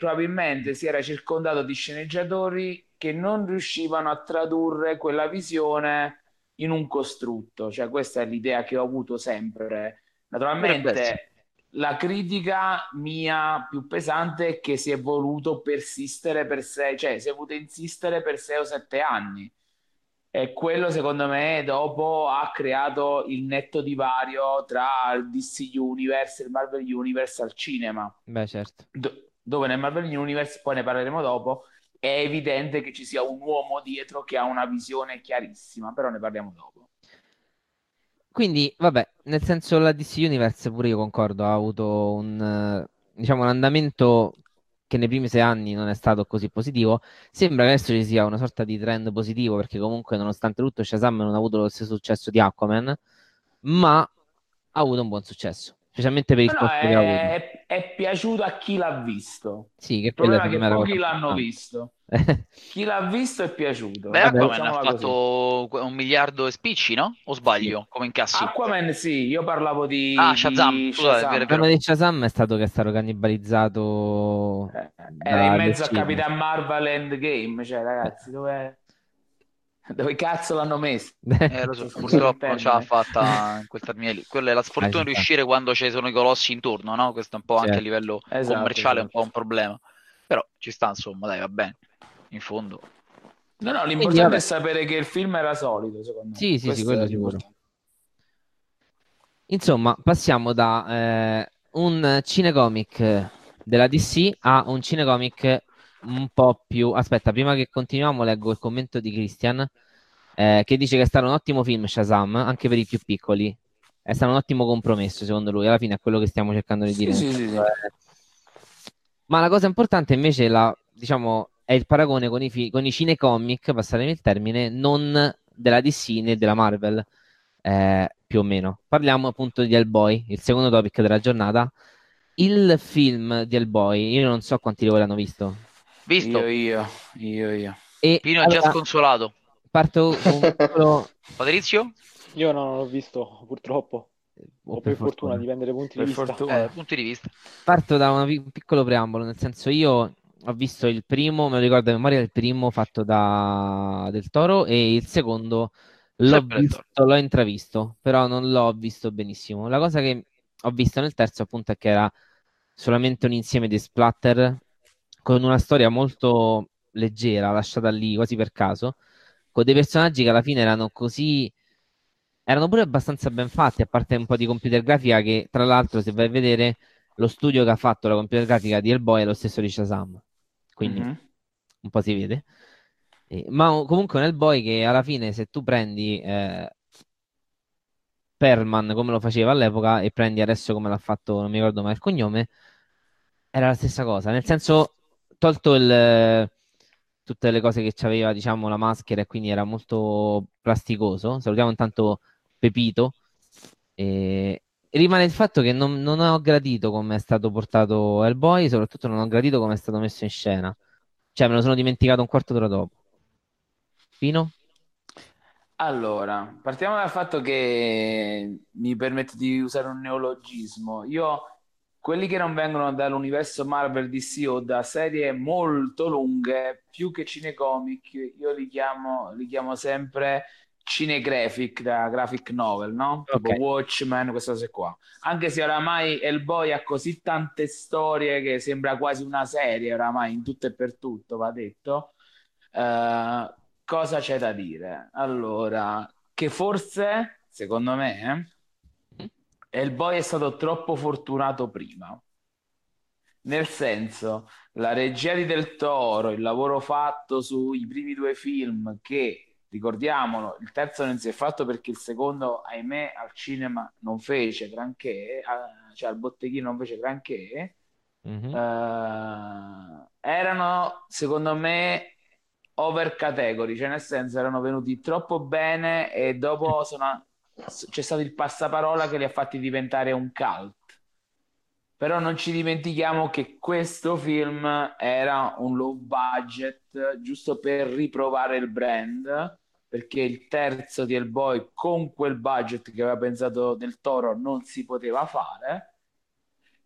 probabilmente si era circondato di sceneggiatori che non riuscivano a tradurre quella visione in un costrutto. Cioè, questa è l'idea che ho avuto sempre. Naturalmente, la critica mia più pesante è che si è voluto persistere per sei, cioè si è voluto insistere per sei o sette anni. E quello, secondo me, dopo ha creato il netto divario tra il DC Universe e il Marvel Universe al cinema. Beh, certo. Do- dove nel Marvel Universe, poi ne parleremo dopo, è evidente che ci sia un uomo dietro che ha una visione chiarissima, però ne parliamo dopo. Quindi, vabbè, nel senso la DC Universe pure io concordo, ha avuto un, diciamo, un andamento che nei primi sei anni non è stato così positivo. Sembra che adesso ci sia una sorta di trend positivo perché comunque nonostante tutto Shazam non ha avuto lo stesso successo di Aquaman, ma ha avuto un buon successo specialmente per il no, no, è, che ha avuto. È, è, piaciuto a chi l'ha visto. Sì, che il problema è che pochi l'hanno visto. chi l'ha visto è piaciuto. Beh, Aquaman diciamo ha fatto così. un miliardo e spicci, no? O sbaglio? Sì. Come incassi? Aquaman sì, io parlavo di... Ah, Shazam. Di Shazam. Il problema di Shazam è stato che è stato cannibalizzato... Eh, era in mezzo a Capitan Marvel Endgame, cioè ragazzi, dove... Dove cazzo l'hanno messo? Eh, lo so, purtroppo non ce l'ha fatta in quel termine lì. Quella è la sfortuna esatto. di uscire quando ci sono i colossi intorno, no? Questo è un po' certo. anche a livello esatto, commerciale, esatto. un po' un problema. Però ci sta, insomma, dai, va bene. In fondo. No, no, l'importante Quindi, è sapere che il film era solido, secondo me. Sì, sì, Questo sì, quello sicuro. Insomma, passiamo da eh, un cinecomic della DC a un cinecomic un po' più... Aspetta, prima che continuiamo leggo il commento di Christian eh, che dice che è stato un ottimo film Shazam, anche per i più piccoli. È stato un ottimo compromesso, secondo lui. Alla fine è quello che stiamo cercando di dire. Sì, sì, sì. Ma la cosa importante invece la, diciamo, è il paragone con i, fi- con i cinecomic, passatemi il termine, non della DC né della Marvel, eh, più o meno. Parliamo appunto di Hellboy, il secondo topic della giornata. Il film di Hellboy, io non so quanti di voi l'hanno visto. Visto? Io, io, io, io. E Pino è allora, già sconsolato. Parto con un piccolo... Patrizio? Io non l'ho visto, purtroppo. O, o per, per fortuna, fortuna, dipende dai punti per di vista. Eh, punti di vista. Parto da una, un piccolo preambolo, nel senso io ho visto il primo, me lo ricordo a memoria, il primo fatto da Del Toro e il secondo l'ho, visto, l'ho intravisto, però non l'ho visto benissimo. La cosa che ho visto nel terzo appunto è che era solamente un insieme di splatter con una storia molto leggera, lasciata lì quasi per caso, con dei personaggi che alla fine erano così erano pure abbastanza ben fatti, a parte un po' di computer grafica che tra l'altro se vai a vedere lo studio che ha fatto la computer grafica di Hellboy è lo stesso di Shazam, quindi mm-hmm. un po' si vede. Eh, ma comunque un Hellboy che alla fine se tu prendi eh, Perman come lo faceva all'epoca e prendi adesso come l'ha fatto, non mi ricordo mai il cognome, era la stessa cosa, nel senso tolto il, tutte le cose che aveva, diciamo, la maschera e quindi era molto plasticoso. Salutiamo intanto Pepito. E rimane il fatto che non, non ho gradito come è stato portato Hellboy, soprattutto non ho gradito come è stato messo in scena. Cioè, me lo sono dimenticato un quarto d'ora dopo. Pino? Allora, partiamo dal fatto che mi permette di usare un neologismo. Io quelli che non vengono dall'universo Marvel DC o da serie molto lunghe, più che cinecomic, io li chiamo, li chiamo sempre cinegraphic, da graphic novel, no? Tipo okay. Watchmen, queste cose qua. Anche se oramai Hellboy ha così tante storie che sembra quasi una serie oramai in tutto e per tutto, va detto. Uh, cosa c'è da dire? Allora, che forse, secondo me, e il boy è stato troppo fortunato prima. Nel senso, la regia di Del Toro, il lavoro fatto sui primi due film, che ricordiamolo, il terzo non si è fatto perché il secondo, ahimè, al cinema non fece granché, cioè al botteghino non fece granché. Mm-hmm. Uh, erano secondo me over category, cioè nel senso erano venuti troppo bene e dopo sono c'è stato il passaparola che li ha fatti diventare un cult. Però non ci dimentichiamo che questo film era un low budget giusto per riprovare il brand, perché il terzo di Hellboy con quel budget che aveva pensato del Toro non si poteva fare.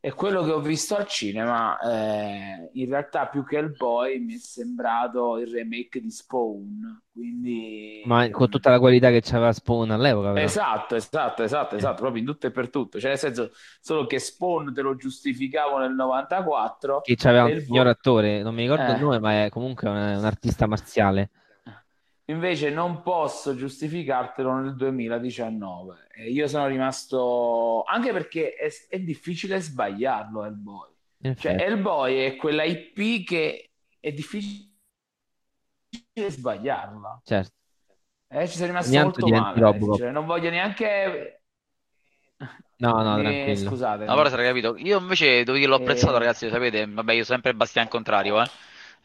È quello che ho visto al cinema. Eh, in realtà, più che Hellboy, mi è sembrato il remake di Spawn. Quindi... Ma con tutta la qualità che c'aveva Spawn all'epoca. Però. Esatto, esatto, esatto, esatto, proprio in tutto e per tutto. Cioè, nel senso, solo che Spawn te lo giustificavo nel 94. Che c'aveva un signor attore, non mi ricordo eh. il nome, ma è comunque un, un artista marziale. Invece non posso giustificartelo nel 2019. E io sono rimasto... Anche perché è, è difficile sbagliarlo Hellboy. Cioè Hellboy è quella IP che è difficile sbagliarla. Certo. Eh, ci sei rimasto Niente molto male. Cioè, non voglio neanche... No, no, eh, scusate. No, però sarà capito. Io invece devo dire l'ho apprezzato, eh... ragazzi, sapete, vabbè, io sempre Bastian contrario, eh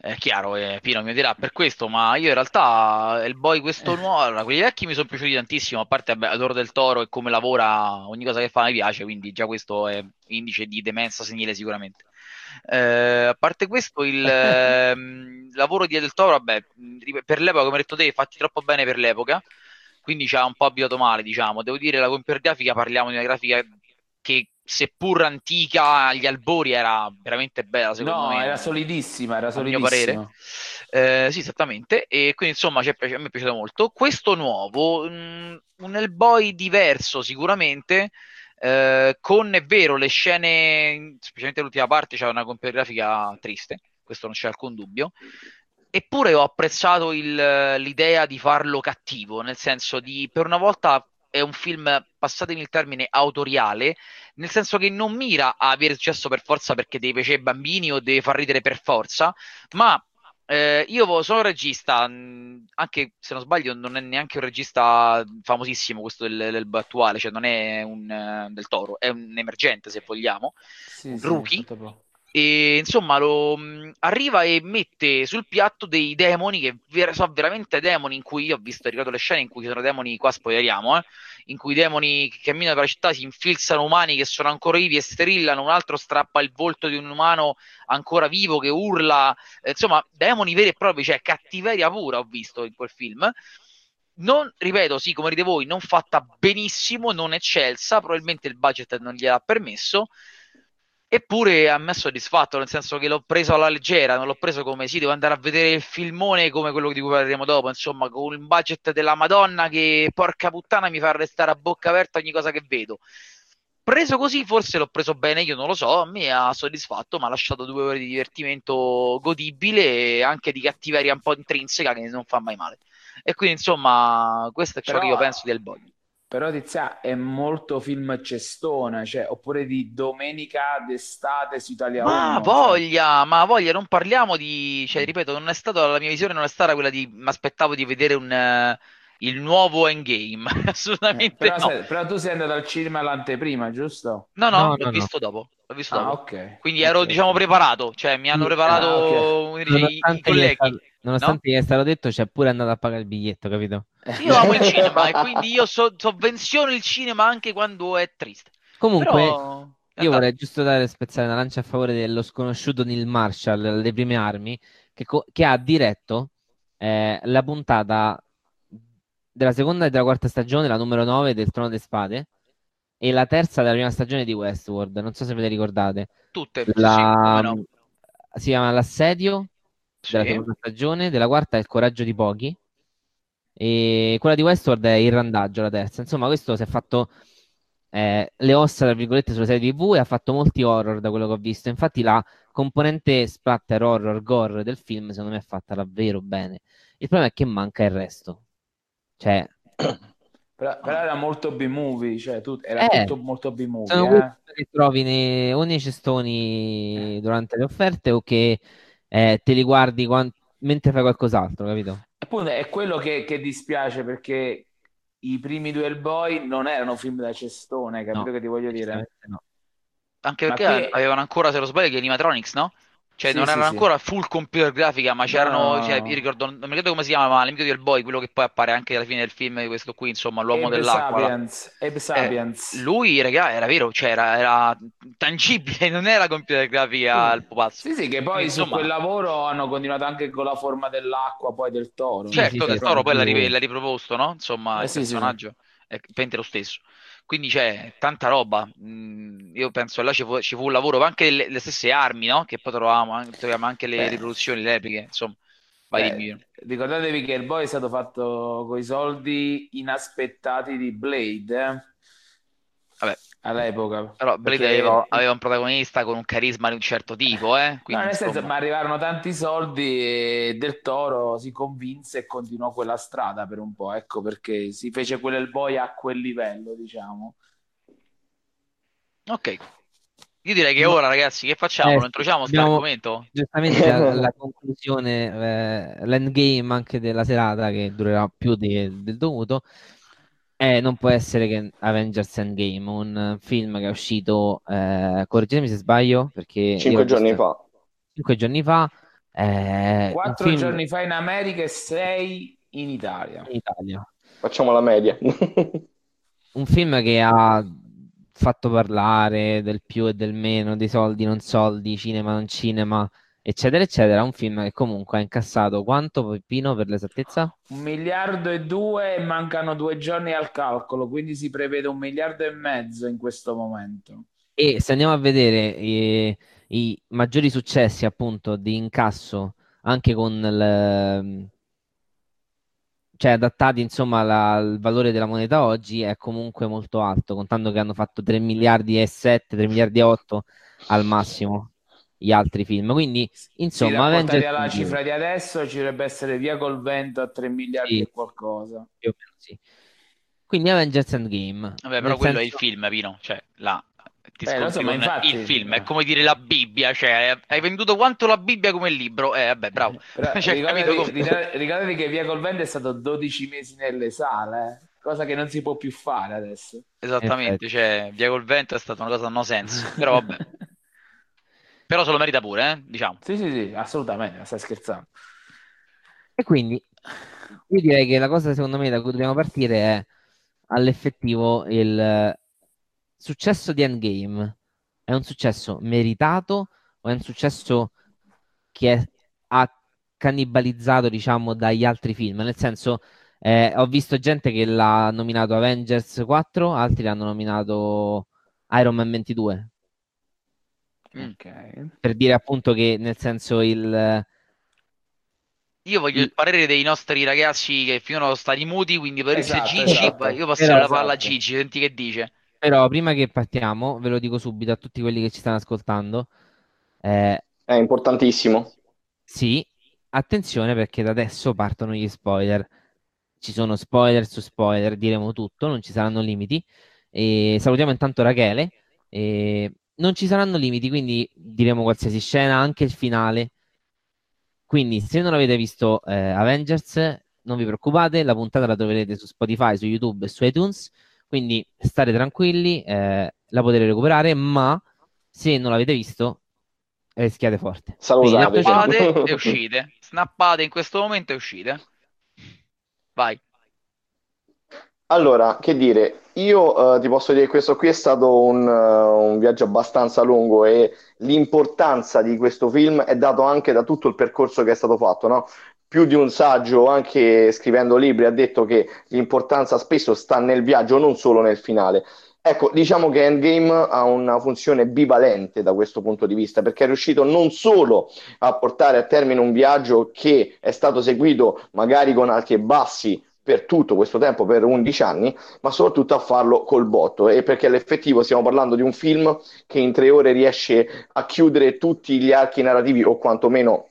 è chiaro, eh, Pino mi dirà per questo, ma io in realtà il boy questo eh. nuovo, quelli vecchi mi sono piaciuti tantissimo, a parte vabbè, adoro del Toro e come lavora, ogni cosa che fa mi piace, quindi già questo è indice di demenza senile sicuramente. Eh, a parte questo, il eh, lavoro di Del Toro, vabbè, per l'epoca, come hai detto te, fatti troppo bene per l'epoca, quindi ci ha un po' abituato male, diciamo. Devo dire, la computer grafica, parliamo di una grafica che seppur antica agli albori era veramente bella secondo no, me. No, era solidissima, era solidissima. A mio parere. Eh, sì, esattamente. E quindi insomma a me è piaciuto molto. Questo nuovo, mh, mm, un Hellboy diverso sicuramente, eh, con è vero le scene, specialmente l'ultima parte, c'è una computer grafica triste, questo non c'è alcun dubbio. Eppure ho apprezzato il, l'idea di farlo cattivo, nel senso di per una volta è un film, passatemi il termine, autoriale, nel senso che non mira a avere successo per forza perché deve piacere ai bambini o deve far ridere per forza, ma eh, io sono un regista, anche se non sbaglio, non è neanche un regista famosissimo questo del, del attuale, cioè non è un del toro, è un emergente se vogliamo, sì, un sì, rookie. E insomma, lo, mh, arriva e mette sul piatto dei demoni che ver- sono veramente demoni in cui io ho visto, ricordo le scene in cui sono demoni, qua spoileriamo, eh, in cui i demoni che camminano per la città si infilzano umani che sono ancora vivi e strillano, un altro strappa il volto di un umano ancora vivo che urla, eh, insomma, demoni veri e propri, cioè cattiveria pura ho visto in quel film. Non, ripeto, sì, come dite voi, non fatta benissimo, non eccelsa, probabilmente il budget non gliel'ha permesso, Eppure a me ha soddisfatto, nel senso che l'ho preso alla leggera, non l'ho preso come sì, devo andare a vedere il filmone come quello di cui parleremo dopo, insomma, con un budget della Madonna che porca puttana mi fa restare a bocca aperta ogni cosa che vedo. Preso così, forse l'ho preso bene, io non lo so, a me ha soddisfatto, mi ha lasciato due ore di divertimento godibile e anche di cattiveria un po' intrinseca che non fa mai male. E quindi, insomma, questo è ciò Però... che io penso di Hellboy. Però Tizia è molto film cestone, cioè, oppure di domenica d'estate su Italia 1. Ma voglia, ma voglia, non parliamo di... Cioè, ripeto, non è stata, la mia visione non è stata quella di... Mi aspettavo di vedere un, il nuovo Endgame, assolutamente eh, però, no. sei, però, tu sei andato al cinema l'anteprima, giusto? No, no, no l'ho no, visto no. dopo. L'ho visto ah, dopo. Okay. Quindi okay, ero, diciamo, preparato, cioè mi hanno preparato ah, okay. i, i colleghi. Nonostante no? che è stato detto, c'è pure andato a pagare il biglietto, capito? Io amo il cinema e quindi io so- sovvenziono il cinema anche quando è triste. Comunque, Però... io vorrei giusto dare spezzare una lancia a favore dello sconosciuto Neil Marshall, le prime armi, che, co- che ha diretto eh, la puntata della seconda e della quarta stagione, la numero 9 del Trono delle Spade, e la terza della prima stagione di Westworld. Non so se ve le ricordate. Tutte, la... no. Si chiama L'assedio della sì. seconda stagione, della quarta è Il coraggio di pochi e quella di Westworld è Il randaggio, la terza. Insomma, questo si è fatto eh, le ossa, tra virgolette, sulle serie TV e ha fatto molti horror da quello che ho visto. Infatti la componente splatter, horror, gore del film secondo me è fatta davvero bene. Il problema è che manca il resto. Cioè... Però, però, era molto B-movie, cioè tu, era eh, tutto molto B-movie. Sono eh. che trovi nei, o nei cestoni durante le offerte o che eh, te li guardi quando, mentre fai qualcos'altro, capito? Appunto, è quello che, che, dispiace perché i primi due Hellboy non erano film da cestone, capito no, che ti voglio dire? No. Anche perché qui... avevano ancora, se non sbaglio, gli animatronics, no? Cioè, sì, non erano sì, ancora full computer grafica, ma c'erano. No, cioè, io ricordo, non mi ricordo come si chiama, ma l'amico del boy, quello che poi appare anche alla fine del film di questo qui, insomma, l'uomo Abe dell'acqua. Sapiens. Abe Sapiens. Eh, lui, raga, era vero, cioè era, era, tangibile, non era computer grafica al pupazzo. Sì, sì, che poi insomma... su quel lavoro hanno continuato anche con la forma dell'acqua, poi del toro. Certo, del toro poi l'ha, l'ha riproposto, no? Insomma, eh, il personaggio. È lo stesso. Quindi c'è tanta roba. Mm, io penso che là ci fu, ci fu un lavoro, ma anche le, le, stesse armi, no? Che poi trovavamo, troviamo anche le Beh. riproduzioni, le repliche, insomma. Beh, ricordatevi che il boy è stato fatto con i soldi inaspettati di Blade. Eh? Vabbè, all'epoca. Però Blade perché... aveva, aveva, un protagonista con un carisma di un certo tipo, eh? Quindi, no, nel insomma... senso, ma arrivarono tanti soldi e Del Toro si convinse e continuò quella strada per un po', ecco perché si fece quel boy a quel livello, diciamo. Ok. Io direi che ora, ragazzi, che facciamo? Eh, Lo introduciamo questo argomento? Giustamente alla conclusione, eh, l'endgame anche della serata, che durerà più di, del dovuto, eh, non può essere che Avengers Endgame, un film che è uscito, eh, correggetemi se sbaglio, perché... Cinque giorni fa. Cinque giorni fa. Eh, Quattro film... giorni fa in America e sei in Italia. In Italia. Facciamo la media. un film che ha fatto parlare del più e del meno, dei soldi, non soldi, cinema, non cinema, eccetera, eccetera. Un film che comunque ha incassato quanto, Peppino, per l'esattezza? Un miliardo e due e mancano due giorni al calcolo, quindi si prevede un miliardo e mezzo in questo momento. E se andiamo a vedere eh, i maggiori successi appunto di incasso anche con il, cioè adattati insomma la, al valore della moneta oggi è comunque molto alto, contando che hanno fatto 3 miliardi e 7, 3 miliardi e 8 al massimo gli altri film. Quindi, insomma, sì, Avengers alla cifra di adesso ci dovrebbe essere via col vento a 3 miliardi sì. e qualcosa. Più o meno sì. Quindi Avengers Endgame. Vabbè, però quello senso... è il film, Pino, cioè là ti eh, so, infatti, il film è come dire la Bibbia, cioè hai venduto quanto la Bibbia come libro? Eh, vabbè, bravo. cioè, ricordatevi, ricordatevi, che Via col Vento è stato 12 mesi nelle sale, eh? cosa che non si può più fare adesso. Esattamente, cioè Via col Vento è stata una cosa no senso, però vabbè. Però se lo merita pure, eh? diciamo. Sì, sì, sì, assolutamente, stai scherzando. E quindi io direi che la cosa secondo me da cui dobbiamo partire è all'effettivo il successo di Endgame. È un successo meritato o è un successo che è, ha cannibalizzato, diciamo, dagli altri film? Nel senso, eh, ho visto gente che l'ha nominato Avengers 4, altri l'hanno nominato Iron Man 22. Okay. Per dire appunto che nel senso il... Io voglio il parere dei nostri ragazzi che finora sono stati muti, quindi per esatto, Gigi, esatto. io passerò la palla a esatto. Gigi, senti che dice. Però prima che partiamo, ve lo dico subito a tutti quelli che ci stanno ascoltando. Eh, È importantissimo. Sì, attenzione perché da adesso partono gli spoiler. Ci sono spoiler su spoiler, diremo tutto, non ci saranno limiti. E salutiamo intanto Rachele. E non ci saranno limiti, quindi diremo qualsiasi scena, anche il finale. Quindi, se non avete visto eh, Avengers, non vi preoccupate, la puntata la troverete su Spotify, su YouTube e su iTunes. Quindi state tranquilli, eh, la potete recuperare, ma se non l'avete visto, rischiate forte. Salutate. Snappate e uscite. Snappate in questo momento e uscite. Vai. Allora, che dire, io eh, ti posso dire che questo qui è stato un, uh, un, viaggio abbastanza lungo e l'importanza di questo film è dato anche da tutto il percorso che è stato fatto, no? Più di un saggio, anche scrivendo libri, ha detto che l'importanza spesso sta nel viaggio, non solo nel finale. Ecco, diciamo che Endgame ha una funzione bivalente da questo punto di vista, perché è riuscito non solo a portare a termine un viaggio che è stato seguito magari con alti e bassi, per tutto questo tempo, per 11 anni, ma soprattutto a farlo col botto. E perché all'effettivo stiamo parlando di un film che in tre ore riesce a chiudere tutti gli archi narrativi, o quantomeno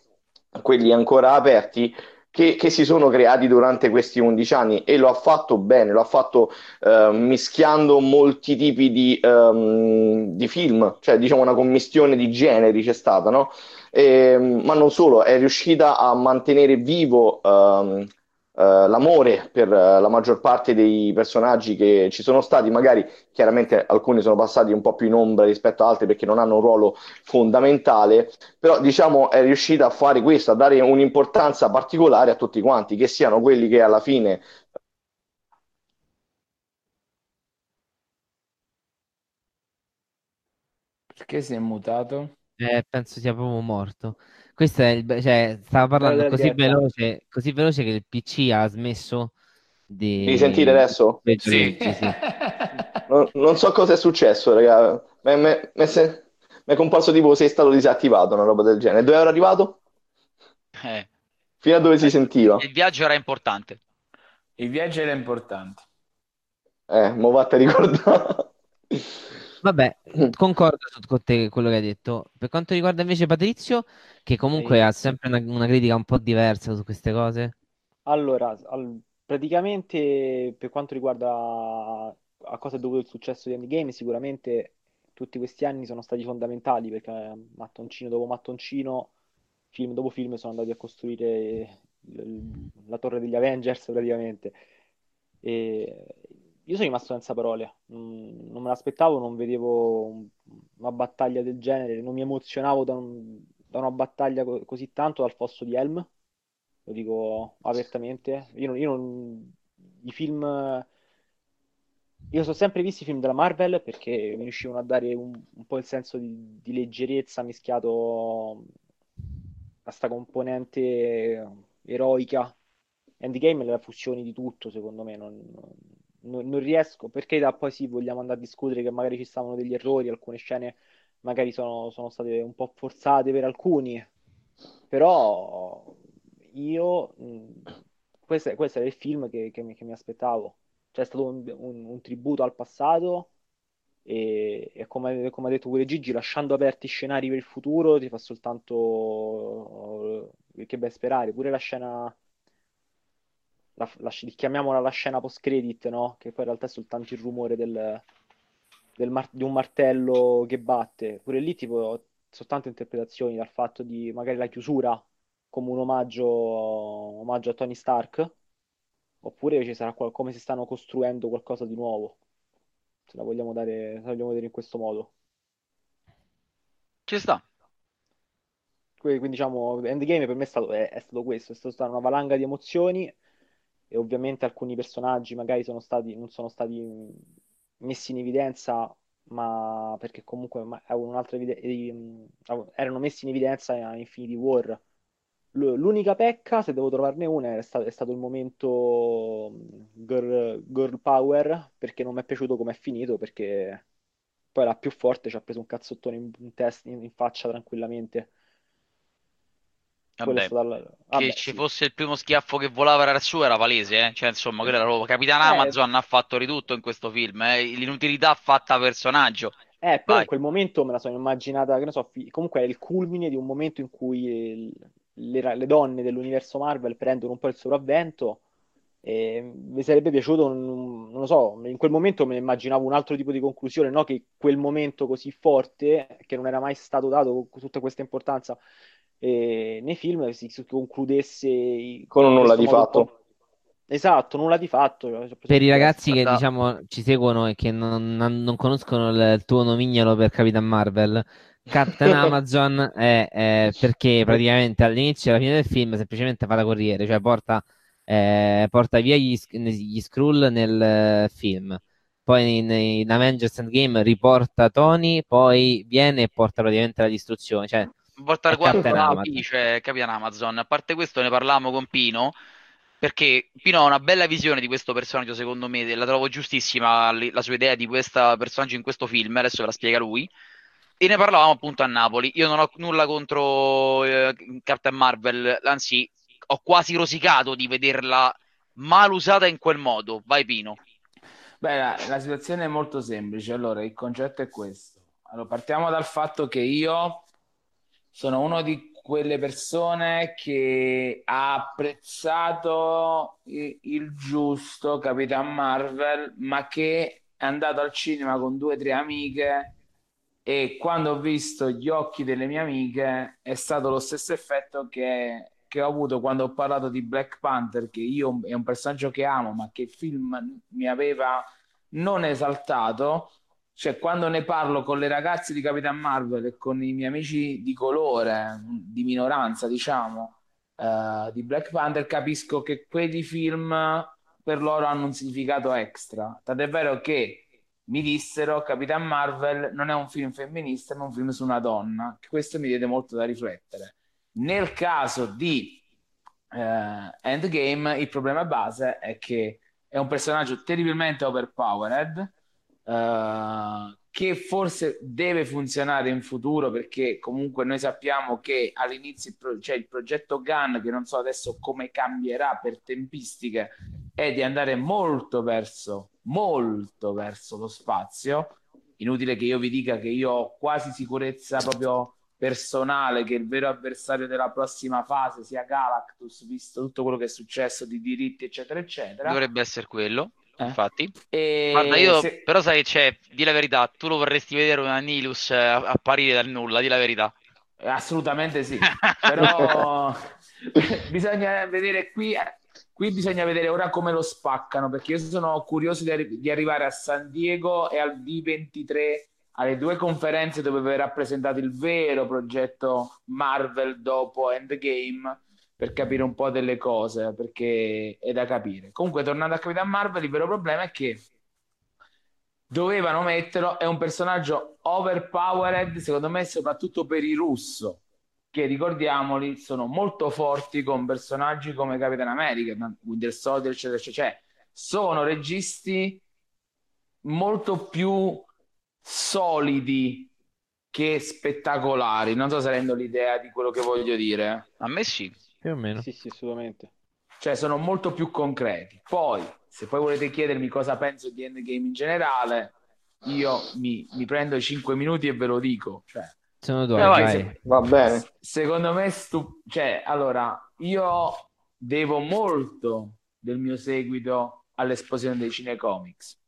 quelli ancora aperti, che, che, si sono creati durante questi 11 anni e lo ha fatto bene, lo ha fatto eh, mischiando molti tipi di, um, di, film, cioè diciamo una commistione di generi c'è stata, no? E, ma non solo, è riuscita a mantenere vivo um, l'amore per uh, la maggior parte dei personaggi che ci sono stati, magari chiaramente alcuni sono passati un po' più in ombra rispetto ad altri perché non hanno un ruolo fondamentale, però diciamo è riuscita a fare questo, a dare un'importanza particolare a tutti quanti, che siano quelli che alla fine Perché si è mutato? Eh, penso sia proprio morto. Questo è il, cioè, stava parlando così veloce, così veloce che il PC ha smesso di... Devi sentire adesso? Sì. sì. non, non, so cosa è successo, raga. Mi è comparso tipo sei stato disattivato, una roba del genere. Dove era arrivato? Eh. Fino a dove si sentiva? Il viaggio era importante. Il viaggio era importante. Eh, mo vatte a ricordare. Vabbè, concordo con te quello che hai detto. Per quanto riguarda invece Patrizio, che comunque sì. ha sempre una, una, critica un po' diversa su queste cose. Allora, al, praticamente per quanto riguarda a cosa è dovuto il successo di Endgame, sicuramente tutti questi anni sono stati fondamentali perché mattoncino dopo mattoncino, film dopo film sono andati a costruire la torre degli Avengers praticamente. E io sono rimasto senza parole, non, me l'aspettavo, non vedevo una battaglia del genere, non mi emozionavo da, un, da una battaglia co- così tanto dal fosso di Helm, lo dico apertamente. Io, non, io non, i film... Io sono sempre visto i film della Marvel perché mi riuscivano a dare un, un po' il senso di, di leggerezza mischiato a sta componente eroica. Endgame è la fusione di tutto, secondo me. Non, non, non riesco, perché da poi sì, vogliamo andare a discutere che magari ci stavano degli errori, alcune scene magari sono, sono state un po' forzate per alcuni, però io questo, questo, era il film che, che, mi, che mi, aspettavo. Cioè, è stato un, un, un tributo al passato e, e come, come, ha detto pure Gigi, lasciando aperti scenari per il futuro ti fa soltanto che ben sperare. Pure la scena la, la, chiamiamola la scena post credit, no? Che poi in realtà è soltanto il rumore del, del mar- di un martello che batte. Pure lì tipo soltanto interpretazioni dal fatto di magari la chiusura come un omaggio, omaggio a Tony Stark, oppure ci sarà qual- come se stanno costruendo qualcosa di nuovo. Se la vogliamo dare, se la vogliamo vedere in questo modo. Ci sta. Quindi diciamo, Endgame per me è stato, è, è stato questo, è stata una valanga di emozioni e ovviamente alcuni personaggi magari sono stati, non sono stati messi in evidenza, ma perché comunque evide- erano messi in evidenza in Infinity War. L'unica pecca, se devo trovarne una, è stato, è stato il momento girl, girl, power, perché non mi è piaciuto come è finito, perché poi la più forte ci ha preso un cazzottone in, in, test, in, in faccia tranquillamente. Vabbè, dal... Vabbè, che ci sì. fosse il primo schiaffo che volava era suo era palese, eh? Cioè, insomma, quella era proprio Capitan eh, Amazon ha fatto di tutto in questo film, eh? L'inutilità fatta personaggio. Eh, però Vai. in quel momento me la sono immaginata, che ne so, comunque è il culmine di un momento in cui le, le donne dell'universo Marvel prendono un po' il sopravvento e mi sarebbe piaciuto, non, non lo so, in quel momento me ne immaginavo un altro tipo di conclusione, no? Che quel momento così forte, che non era mai stato dato con tutta questa importanza, eh, nei film si concludesse con un nulla di fatto. Esatto, nulla di fatto. Cioè, per i ragazzi che diciamo ci seguono e che non, non conoscono il tuo nomignolo per Capitan Marvel, Captain Amazon è, è, perché praticamente all'inizio e alla fine del film semplicemente fa da corriere, cioè porta, eh, porta via gli, gli Skrull nel film. Poi in, in Avengers Endgame riporta Tony, poi viene e porta praticamente la distruzione. Cioè, portare qua cioè Capitan Amazon. A parte questo, ne parlavamo con Pino. Perché Pino ha una bella visione di questo personaggio, secondo me, la trovo giustissima la sua idea di questo personaggio in questo film. Adesso ve la spiega lui. E ne parlavamo appunto a Napoli. Io non ho nulla contro eh, Captain Marvel, anzi, ho quasi rosicato di vederla mal usata in quel modo. Vai, Pino. Beh, la, la situazione è molto semplice. Allora, il concetto è questo. Allora, partiamo dal fatto che io sono uno di quelle persone che ha apprezzato il giusto Capitan Marvel, ma che è andato al cinema con due o tre amiche e quando ho visto gli occhi delle mie amiche è stato lo stesso effetto che, che ho avuto quando ho parlato di Black Panther, che io è un personaggio che amo, ma che il film mi aveva non esaltato cioè quando ne parlo con le ragazze di Capitan Marvel e con i miei amici di colore, di minoranza, diciamo, uh, di Black Panther, capisco che quei film per loro hanno un significato extra. Tant'è vero che mi dissero Capitan Marvel non è un film femminista, ma un film su una donna. Questo mi diede molto da riflettere. Nel caso di uh, Endgame, il problema base è che è un personaggio terribilmente overpowered, uh, che forse deve funzionare in futuro perché comunque noi sappiamo che all'inizio c'è cioè il progetto GAN che non so adesso come cambierà per tempistiche è di andare molto verso molto verso lo spazio. Inutile che io vi dica che io ho quasi sicurezza proprio personale che il vero avversario della prossima fase sia Galactus visto tutto quello che è successo di diritti eccetera eccetera. Dovrebbe essere quello eh. Infatti, e... guarda, io se... però sai che c'è, di la verità, tu lo vorresti vedere un Anilus eh, apparire dal nulla, di la verità. Assolutamente sì, però bisogna vedere qui, qui bisogna vedere ora come lo spaccano, perché io sono curioso di, arri- di arrivare a San Diego e al D23 alle due conferenze dove verrà presentato il vero progetto Marvel dopo Endgame per capire un po' delle cose, perché è da capire. Comunque, tornando a Capitan Marvel, il vero problema è che dovevano metterlo, è un personaggio overpowered, secondo me, soprattutto per i russo, che ricordiamoli, sono molto forti con personaggi come Capitan America, Winter Soldier, eccetera, eccetera. Cioè, sono registi molto più solidi che spettacolari. Non so se rendo l'idea di quello che voglio dire. A me sì. Più o meno. Sì, sì, assolutamente. Cioè, sono molto più concreti. Poi, se poi volete chiedermi cosa penso di Endgame in generale, io mi, mi prendo i 5 minuti e ve lo dico. Cioè, sono due. Vai, se, va bene. Secondo me, stu- cioè, allora, io devo molto del mio seguito all'esplosione dei cinecomics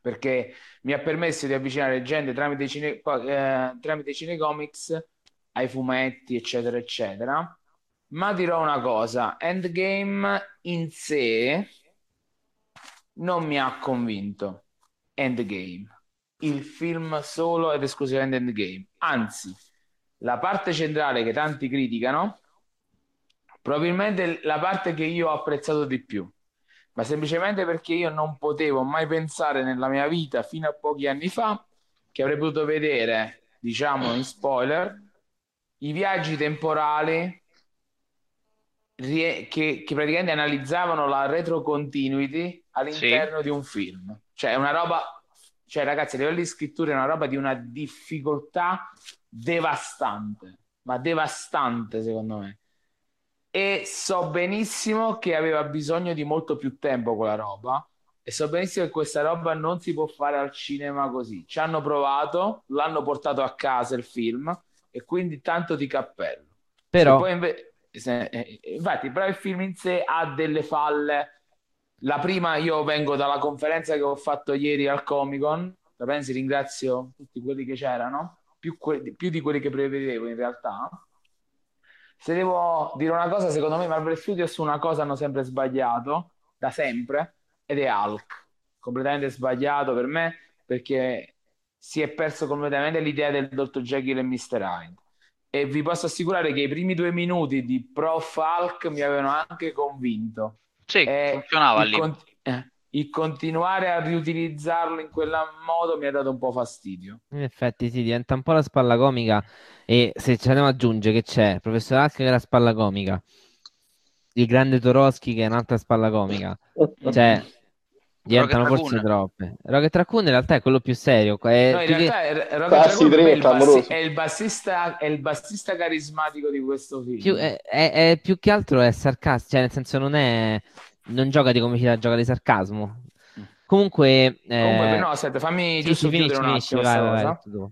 perché mi ha permesso di avvicinare gente tramite, cine, eh, tramite cinecomics ai fumetti, eccetera, eccetera. Ma dirò una cosa, Endgame in sé non mi ha convinto. Endgame. Il film solo ed esclusivamente Endgame. Anzi, la parte centrale che tanti criticano, probabilmente la parte che io ho apprezzato di più, ma semplicemente perché io non potevo mai pensare nella mia vita fino a pochi anni fa che avrei potuto vedere, diciamo in spoiler, i viaggi temporali che, che, praticamente analizzavano la retrocontinuity all'interno sì. di un film. Cioè, una roba, cioè, ragazzi, a livello di scrittura è una roba di una difficoltà devastante, ma devastante secondo me. E so benissimo che aveva bisogno di molto più tempo quella roba. E so benissimo che questa roba non si può fare al cinema così. Ci hanno provato, l'hanno portato a casa il film, e quindi tanto di cappello. Però, inve- eh, infatti, però il film in sé ha delle falle. La prima, io vengo dalla conferenza che ho fatto ieri al Comic Con. Da pensi, ringrazio tutti quelli che c'erano, più, que- più di quelli che prevedevo in realtà. Se devo dire una cosa, secondo me Marvel Studios una cosa hanno sempre sbagliato, da sempre, ed è Hulk. Completamente sbagliato per me, perché si è perso completamente l'idea del Dr. Jekyll e Mr. Hyde e vi posso assicurare che i primi due minuti di Prof Hulk mi avevano anche convinto. Sì, eh, funzionava il lì. Con- eh, il continuare a riutilizzarlo in quel modo mi ha dato un po' fastidio. In effetti sì, diventa un po' la spalla comica e se ci andiamo ad aggiungere che c'è il professor Hulk che è la spalla comica, il grande Toroschi che è un'altra spalla comica, cioè diventano forse troppe. Rocket Raccoon in realtà è quello più serio. È no, in realtà è, Rocket Raccoon è il, bassi, è, il bassista, è il bassista carismatico di questo film. Più, è, è, più che altro è sarcastico, cioè nel senso non è... non gioca di comicità, gioca di sarcasmo. Comunque... Comunque, no, aspetta, fammi sì, giusto sì, finisci, un attimo vai, vai, vai,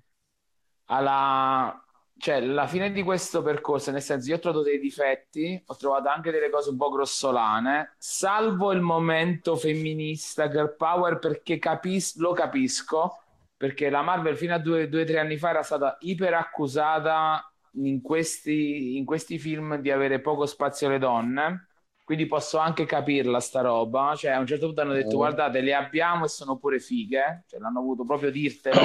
Alla cioè, la fine di questo percorso, nel senso, io ho trovato dei difetti, ho trovato anche delle cose un po' grossolane, salvo il momento femminista, girl power, perché capis- lo capisco, perché la Marvel fino a due o tre anni fa era stata iper accusata in questi, in questi film di avere poco spazio alle donne, quindi posso anche capirla sta roba, cioè a un certo punto hanno detto oh. guardate le abbiamo e sono pure fighe, cioè l'hanno voluto proprio dirtelo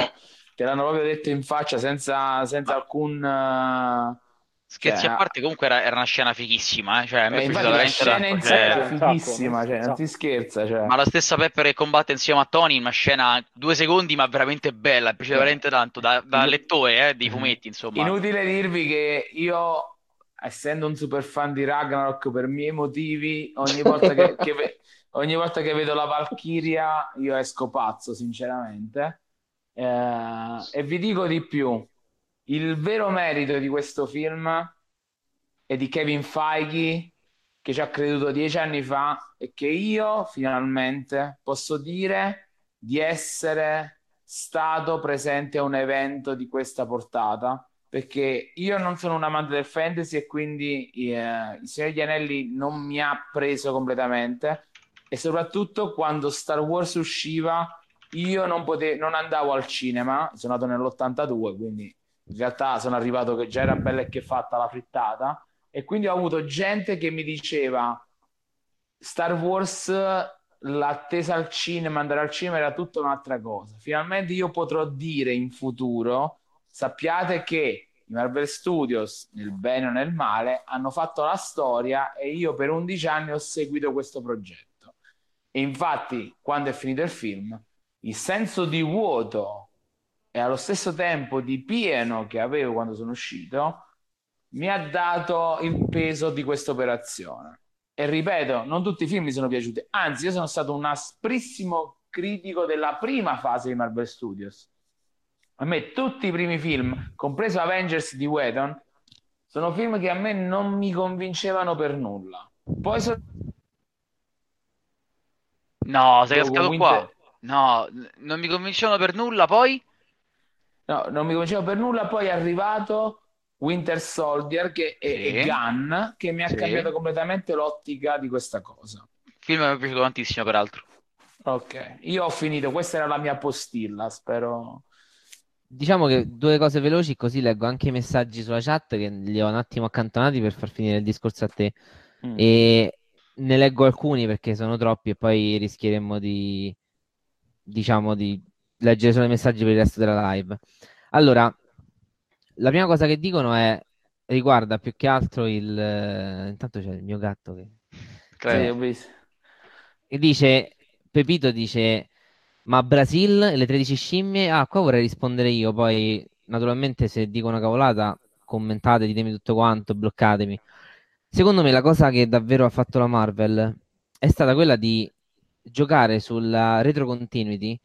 te l'hanno proprio detto in faccia senza, senza alcun... Uh... Scherzi cioè, a parte, comunque era, era, una scena fighissima, eh? cioè, a me eh, la scena in sé era fighissima, cioè, non si scherza. Cioè. Ma la stessa Pepper che combatte insieme a Tony, una scena due secondi, ma veramente bella, mi piace veramente tanto, da, da lettore eh, dei fumetti, insomma. Inutile dirvi che io essendo un super fan di Ragnarok per miei motivi, ogni volta che, che, ogni volta che vedo la Valkyria io esco pazzo, sinceramente. Eh, e vi dico di più, il vero merito di questo film è di Kevin Feige che ci ha creduto dieci anni fa e che io finalmente posso dire di essere stato presente a un evento di questa portata perché io non sono un amante del fantasy e quindi eh, il Signore degli Anelli non mi ha preso completamente. E soprattutto quando Star Wars usciva io non, potevo, non andavo al cinema, sono nato nell'82 quindi in realtà sono arrivato che già era bella e che fatta la frittata e quindi ho avuto gente che mi diceva Star Wars l'attesa al cinema, andare al cinema era tutta un'altra cosa. Finalmente io potrò dire in futuro sappiate che i Marvel Studios, nel bene o nel male, hanno fatto la storia e io per 11 anni ho seguito questo progetto. E infatti, quando è finito il film, il senso di vuoto e allo stesso tempo di pieno che avevo quando sono uscito mi ha dato il peso di questa operazione. E ripeto, non tutti i film mi sono piaciuti, anzi, io sono stato un asprissimo critico della prima fase di Marvel Studios a me tutti i primi film, compreso Avengers di Whedon, sono film che a me non mi convincevano per nulla. Poi so... No, sei cascato Winter... qua. No, non mi convincevano per nulla, poi? No, non mi convincevano per nulla, poi è arrivato Winter Soldier che è, sì. è Gunn, che mi ha sì. cambiato completamente l'ottica di questa cosa. Il film mi è piaciuto tantissimo, peraltro. Ok, io ho finito, questa era la mia postilla, spero diciamo che due cose veloci, così leggo anche i messaggi sulla chat che li ho un attimo accantonati per far finire il discorso a te. Mm. E ne leggo alcuni perché sono troppi e poi rischieremmo di, diciamo, di leggere solo i messaggi per il resto della live. Allora, la prima cosa che dicono è riguarda più che altro il... Intanto c'è il mio gatto che... Eh, e dice, Pepito dice ma Brasil, le 13 scimmie? Ah, qua vorrei rispondere io, poi naturalmente se dico una cavolata commentate, ditemi tutto quanto, bloccatemi. Secondo me la cosa che davvero ha fatto la Marvel è stata quella di giocare sulla retro continuity,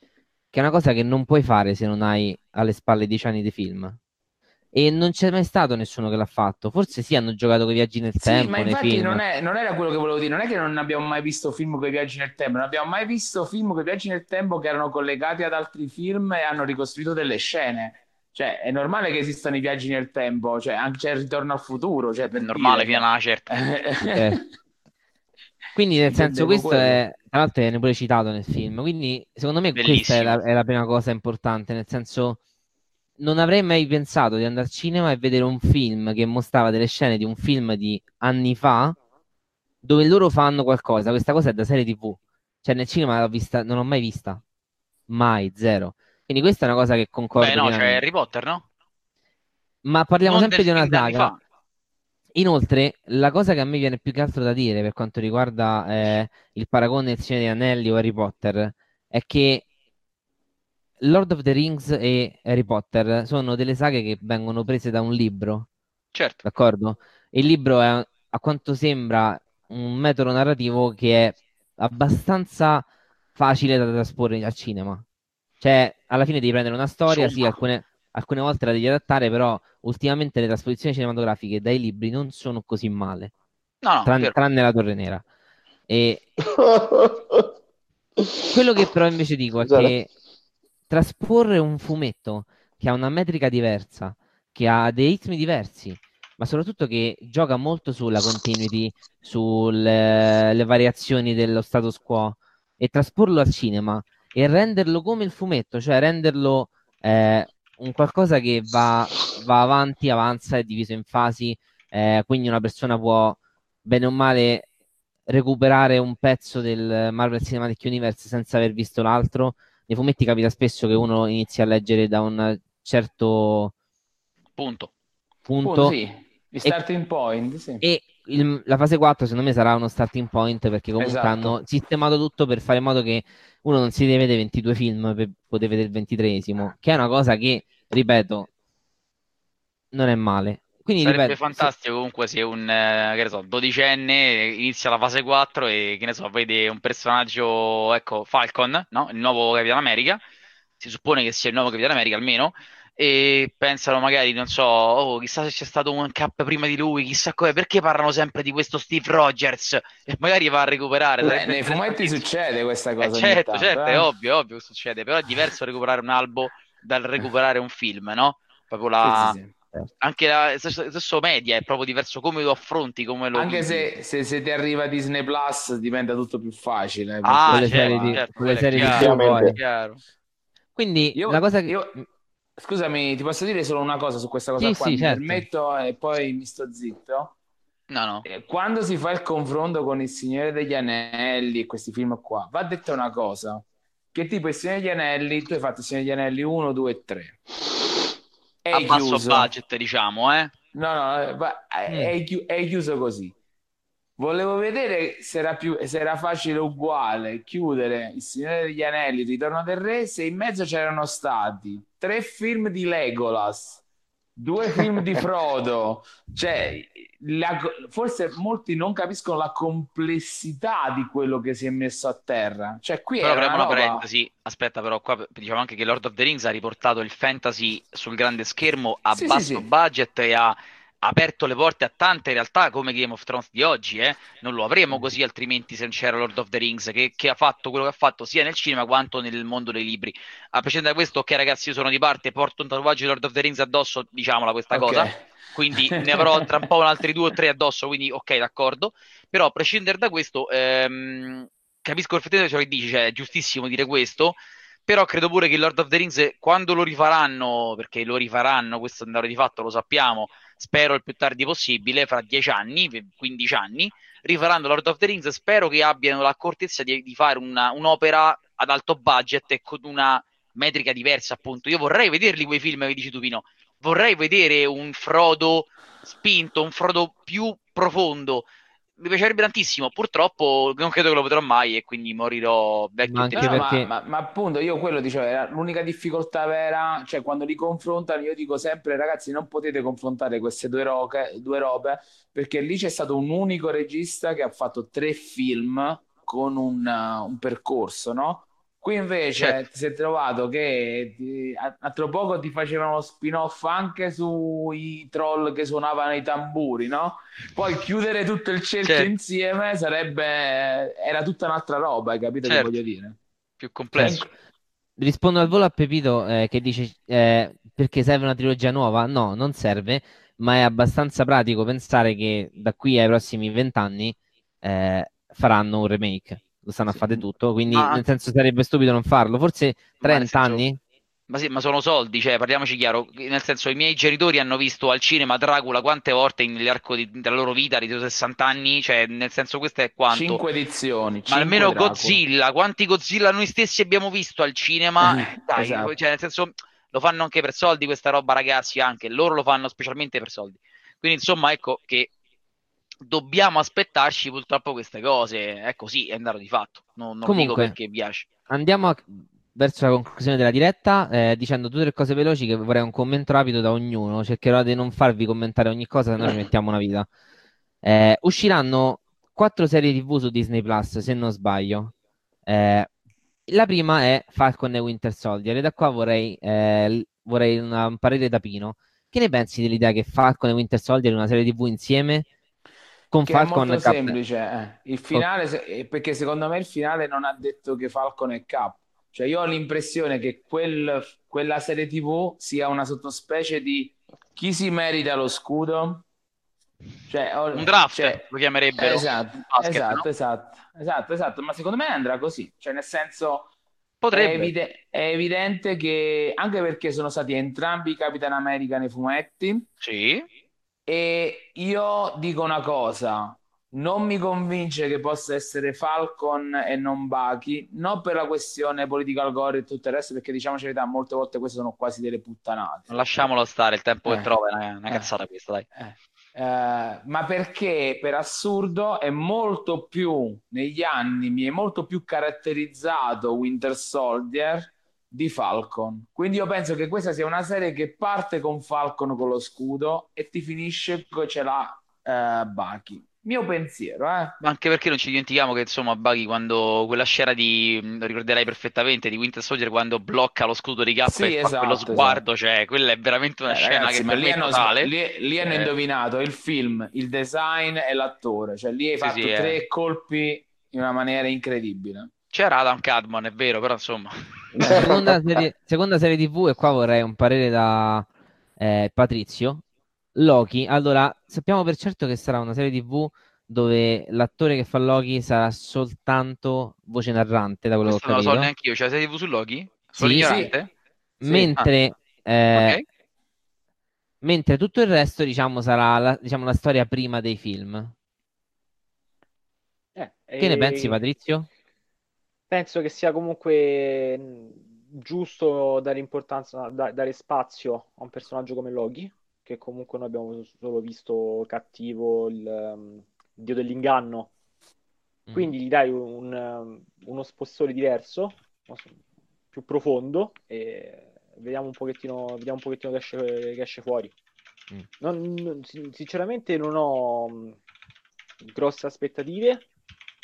che è una cosa che non puoi fare se non hai alle spalle 10 anni di film e non c'è mai stato nessuno che l'ha fatto. Forse sì, hanno giocato con i viaggi nel sì, tempo. Ma infatti non, è, non, era quello che volevo dire. Non è che non abbiamo mai visto film con i viaggi nel tempo, non abbiamo mai visto film con i viaggi nel tempo che erano collegati ad altri film e hanno ricostruito delle scene. Cioè, è normale che esistano i viaggi nel tempo, cioè anche c'è il ritorno al futuro. Cioè, è normale, dire... viene una certa. eh. Quindi, nel senso, questo quello. è tra l'altro viene pure citato nel film. Quindi, secondo me, Bellissimo. questa è la, è la prima cosa importante. Nel senso non avrei mai pensato di andare al cinema e vedere un film che mostrava delle scene di un film di anni fa dove loro fanno qualcosa. Questa cosa è da serie TV. Cioè, nel cinema l'ho vista, non l'ho mai vista. Mai, zero. Quindi questa è una cosa che concordo. Beh, no, c'è Harry Potter, no? Ma parliamo non sempre di una saga. Inoltre, la cosa che a me viene più che altro da dire per quanto riguarda eh, il paragone del Signore degli Anelli o Harry Potter è che Lord of the Rings e Harry Potter sono delle saghe che vengono prese da un libro. Certo. D'accordo? Il libro è, a quanto sembra, un metodo narrativo che è abbastanza facile da trasporre al cinema. Cioè, alla fine devi prendere una storia, Insomma. sì, alcune, alcune volte la devi adattare, però ultimamente le trasposizioni cinematografiche dai libri non sono così male. No, no, tranne, tranne la Torre Nera. E quello che però invece dico è esatto. che trasporre un fumetto che ha una metrica diversa, che ha dei ritmi diversi, ma soprattutto che gioca molto sulla continuity, sulle variazioni dello status quo e trasporlo al cinema e renderlo come il fumetto, cioè renderlo eh, un qualcosa che va, va, avanti, avanza, è diviso in fasi, eh, quindi una persona può bene o male recuperare un pezzo del Marvel Cinematic Universe senza aver visto l'altro nei fumetti capita spesso che uno inizi a leggere da un certo punto. punto, punto sì. Starting point, sì. E il, la fase 4 secondo me sarà uno starting point perché comunque esatto. hanno sistemato tutto per fare in modo che uno non si deve vedere 22 film per poter vedere il 23esimo, che è una cosa che, ripeto, non è male. quindi Sarebbe ripeto, fantastico se... comunque se un eh, che ne so, dodicenne inizia la fase 4 e che ne so, vede un personaggio, ecco, Falcon, no? il nuovo Capitano America, si suppone che sia il nuovo Capitano America almeno, e pensano magari, non so, oh, chissà se c'è stato un cap prima di lui, chissà come, perché parlano sempre di questo Steve Rogers e magari va a recuperare. Beh, nei fumetti succede questa cosa. Eh, certo, tanto, certo, eh? è ovvio, ovvio che succede, però è diverso recuperare un albo dal recuperare un film, no? Proprio la... Sì, sì, sì. Certo. Anche la stesso, stesso, media è proprio diverso come lo affronti, come lo Anche se, se, se, ti arriva Disney Plus diventa tutto più facile. Ah, quelle certo, serie di, certo, quelle serie chiaro, di chiaro. Quindi io, la cosa che... Io Scusami, ti posso dire solo una cosa su questa cosa sì, qua? Sì, mi certo. permetto e poi mi sto zitto. No, no. Eh, quando si fa il confronto con Il Signore degli Anelli e questi film qua, va detta una cosa, che tipo Il Signore degli Anelli, tu hai fatto Il Signore degli Anelli 1, 2 e 3. È A chiuso. basso budget, diciamo, eh? No, no, è, è, mm. è chiuso così. Volevo vedere se era, più, se era facile uguale chiudere Il Signore degli Anelli, Ritorno del Re, se in mezzo c'erano stati tre film di Legolas, due film di Frodo, cioè la, forse molti non capiscono la complessità di quello che si è messo a terra. Cioè, qui però apriamo una, roba... parentesi, aspetta però qua diciamo anche che Lord of the Rings ha riportato il fantasy sul grande schermo a sì, basso sì, sì. budget e a aperto le porte a tante realtà come Game of Thrones di oggi, eh? non lo avremo mm. così altrimenti se non c'era Lord of the Rings, che, che, ha fatto quello che ha fatto sia nel cinema quanto nel mondo dei libri. A prescindere da questo, ok ragazzi, io sono di parte, porto un tatuaggio di Lord of the Rings addosso, diciamola questa okay. cosa, quindi ne avrò tra un po' altri due o tre addosso, quindi ok, d'accordo. Però a prescindere da questo, ehm, capisco perfettamente ciò che dici, cioè è giustissimo dire questo, però credo pure che Lord of the Rings, quando lo rifaranno, perché lo rifaranno, questo andare di fatto lo sappiamo, spero il più tardi possibile, fra 10 anni, 15 anni, rifaranno Lord of the Rings, spero che abbiano l'accortezza di, di fare una, un'opera ad alto budget e con una metrica diversa, appunto. Io vorrei vederli quei film che dici tu, Pino. Vorrei vedere un Frodo spinto, un Frodo più profondo, mi piacerebbe tantissimo, purtroppo non credo che lo vedrò mai e quindi morirò vecchio. Anche no, perché... ma, ma, ma, appunto io quello dicevo, l'unica difficoltà vera, cioè quando li confrontano io dico sempre ragazzi non potete confrontare queste due, roche, due robe perché lì c'è stato un unico regista che ha fatto tre film con un, un percorso, no? Qui invece certo. ti sei trovato che ti, a, a tra poco ti facevano lo spin-off anche sui troll che suonavano i tamburi, no? Poi chiudere tutto il cerchio certo. insieme sarebbe... era tutta un'altra roba, hai capito certo. che voglio dire? Più complesso. Ecco. Rispondo al volo a Pepito eh, che dice eh, perché serve una trilogia nuova? No, non serve, ma è abbastanza pratico pensare che da qui ai prossimi vent'anni eh, faranno un remake lo stanno sì. a fare tutto, quindi ma... nel senso sarebbe stupido non farlo. Forse 30 anni? Ma sì, ma sono soldi, cioè parliamoci chiaro, nel senso i miei genitori hanno visto al cinema Dracula quante volte nell'arco di, della loro vita, di 60 anni, cioè nel senso questo è quanto? 5 edizioni. Ma almeno Dracula. Godzilla, quanti Godzilla noi stessi abbiamo visto al cinema? Eh, dai, esatto. cioè nel senso lo fanno anche per soldi questa roba ragazzi, anche loro lo fanno specialmente per soldi. Quindi insomma ecco che dobbiamo aspettarci purtroppo queste cose. È così, è andato di fatto. Non, non Comunque, dico perché piace. Andiamo a, verso la conclusione della diretta eh, dicendo due o tre cose veloci che vorrei un commento rapido da ognuno. Cercherò di non farvi commentare ogni cosa, se no ci mettiamo una vita. Eh, usciranno quattro serie TV su Disney Plus, se non sbaglio. Eh, la prima è Falcon e Winter Soldier e da qua vorrei, eh, vorrei una, un parere da Pino. Che ne pensi dell'idea che Falcon e Winter Soldier una serie TV insieme con che Falcon è molto semplice eh. il finale okay. perché secondo me il finale non ha detto che Falcon è Cap cioè io ho l'impressione che quel, quella serie tv sia una sottospecie di chi si merita lo scudo cioè, ho, un draft cioè, lo chiamerebbero esatto, basket, esatto, no? esatto, esatto, esatto, ma secondo me andrà così, cioè nel senso Potrebbe. È, evide- è, evidente che anche perché sono stati entrambi Capitan America nei fumetti, sì. E io dico una cosa, non mi convince che possa essere Falcon e non Bucky, non per la questione political gore e tutto il resto, perché diciamoci la verità, molte volte queste sono quasi delle puttanate. Lasciamolo stare, il tempo eh. che trova è una, una eh. cazzata questa, dai. Eh. Uh, ma perché per assurdo è molto più negli anni mi è molto più caratterizzato Winter Soldier di Falcon. Quindi io penso che questa sia una serie che parte con Falcon con lo scudo e ti finisce con ce l'ha uh, Bucky. Mio pensiero, eh. Ma anche perché non ci dimentichiamo che insomma Bucky quando quella scena di lo ricorderai perfettamente di Winter Soldier quando blocca lo scudo di Cap sì, e esatto, fa quello esatto. sguardo, esatto. cioè quella è veramente una eh, scena ragazzi, che per lì hanno. Lì, lì hanno eh. indovinato il film, il design e l'attore, cioè lì hai sì, fatto sì, tre eh. colpi in una maniera incredibile. C'era Adam Cadman, è vero, però insomma. Seconda, serie, seconda serie TV, e qua vorrei un parere da eh, Patrizio. Loki, allora sappiamo per certo che sarà una serie TV dove l'attore che fa Loki sarà soltanto voce narrante, da quello Questo che ho capito. Non lo so neanche io, c'è la serie TV su Loki? Sono sì, ignorante? Sì. Mentre, ah. eh, okay. mentre tutto il resto, diciamo, sarà la, diciamo, la storia prima dei film. Eh, che e... ne pensi, Patrizio? Penso che sia comunque giusto dare importanza, da, dare spazio a un personaggio come Loki, che comunque noi abbiamo solo visto cattivo, il um, dio dell'inganno. Mm. Quindi gli dai un, um, uno spessore diverso, più profondo, e vediamo un pochettino, vediamo un pochettino che esce, che esce fuori. Mm. Non, non, sinceramente non ho grosse aspettative,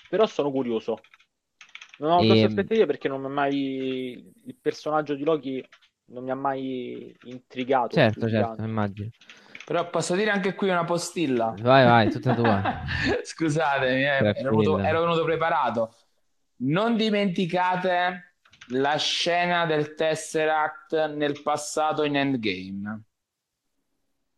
però sono curioso. Non ho grosse e... aspettative perché non mi ha mai. Il personaggio di Loki non mi ha mai intrigato. Certo, certo, immagino. Però posso dire anche qui una postilla. Vai, vai, tutta tua. Scusatemi, eh, ero, venuto, ero venuto preparato. Non dimenticate la scena del Tesseract nel passato in Endgame.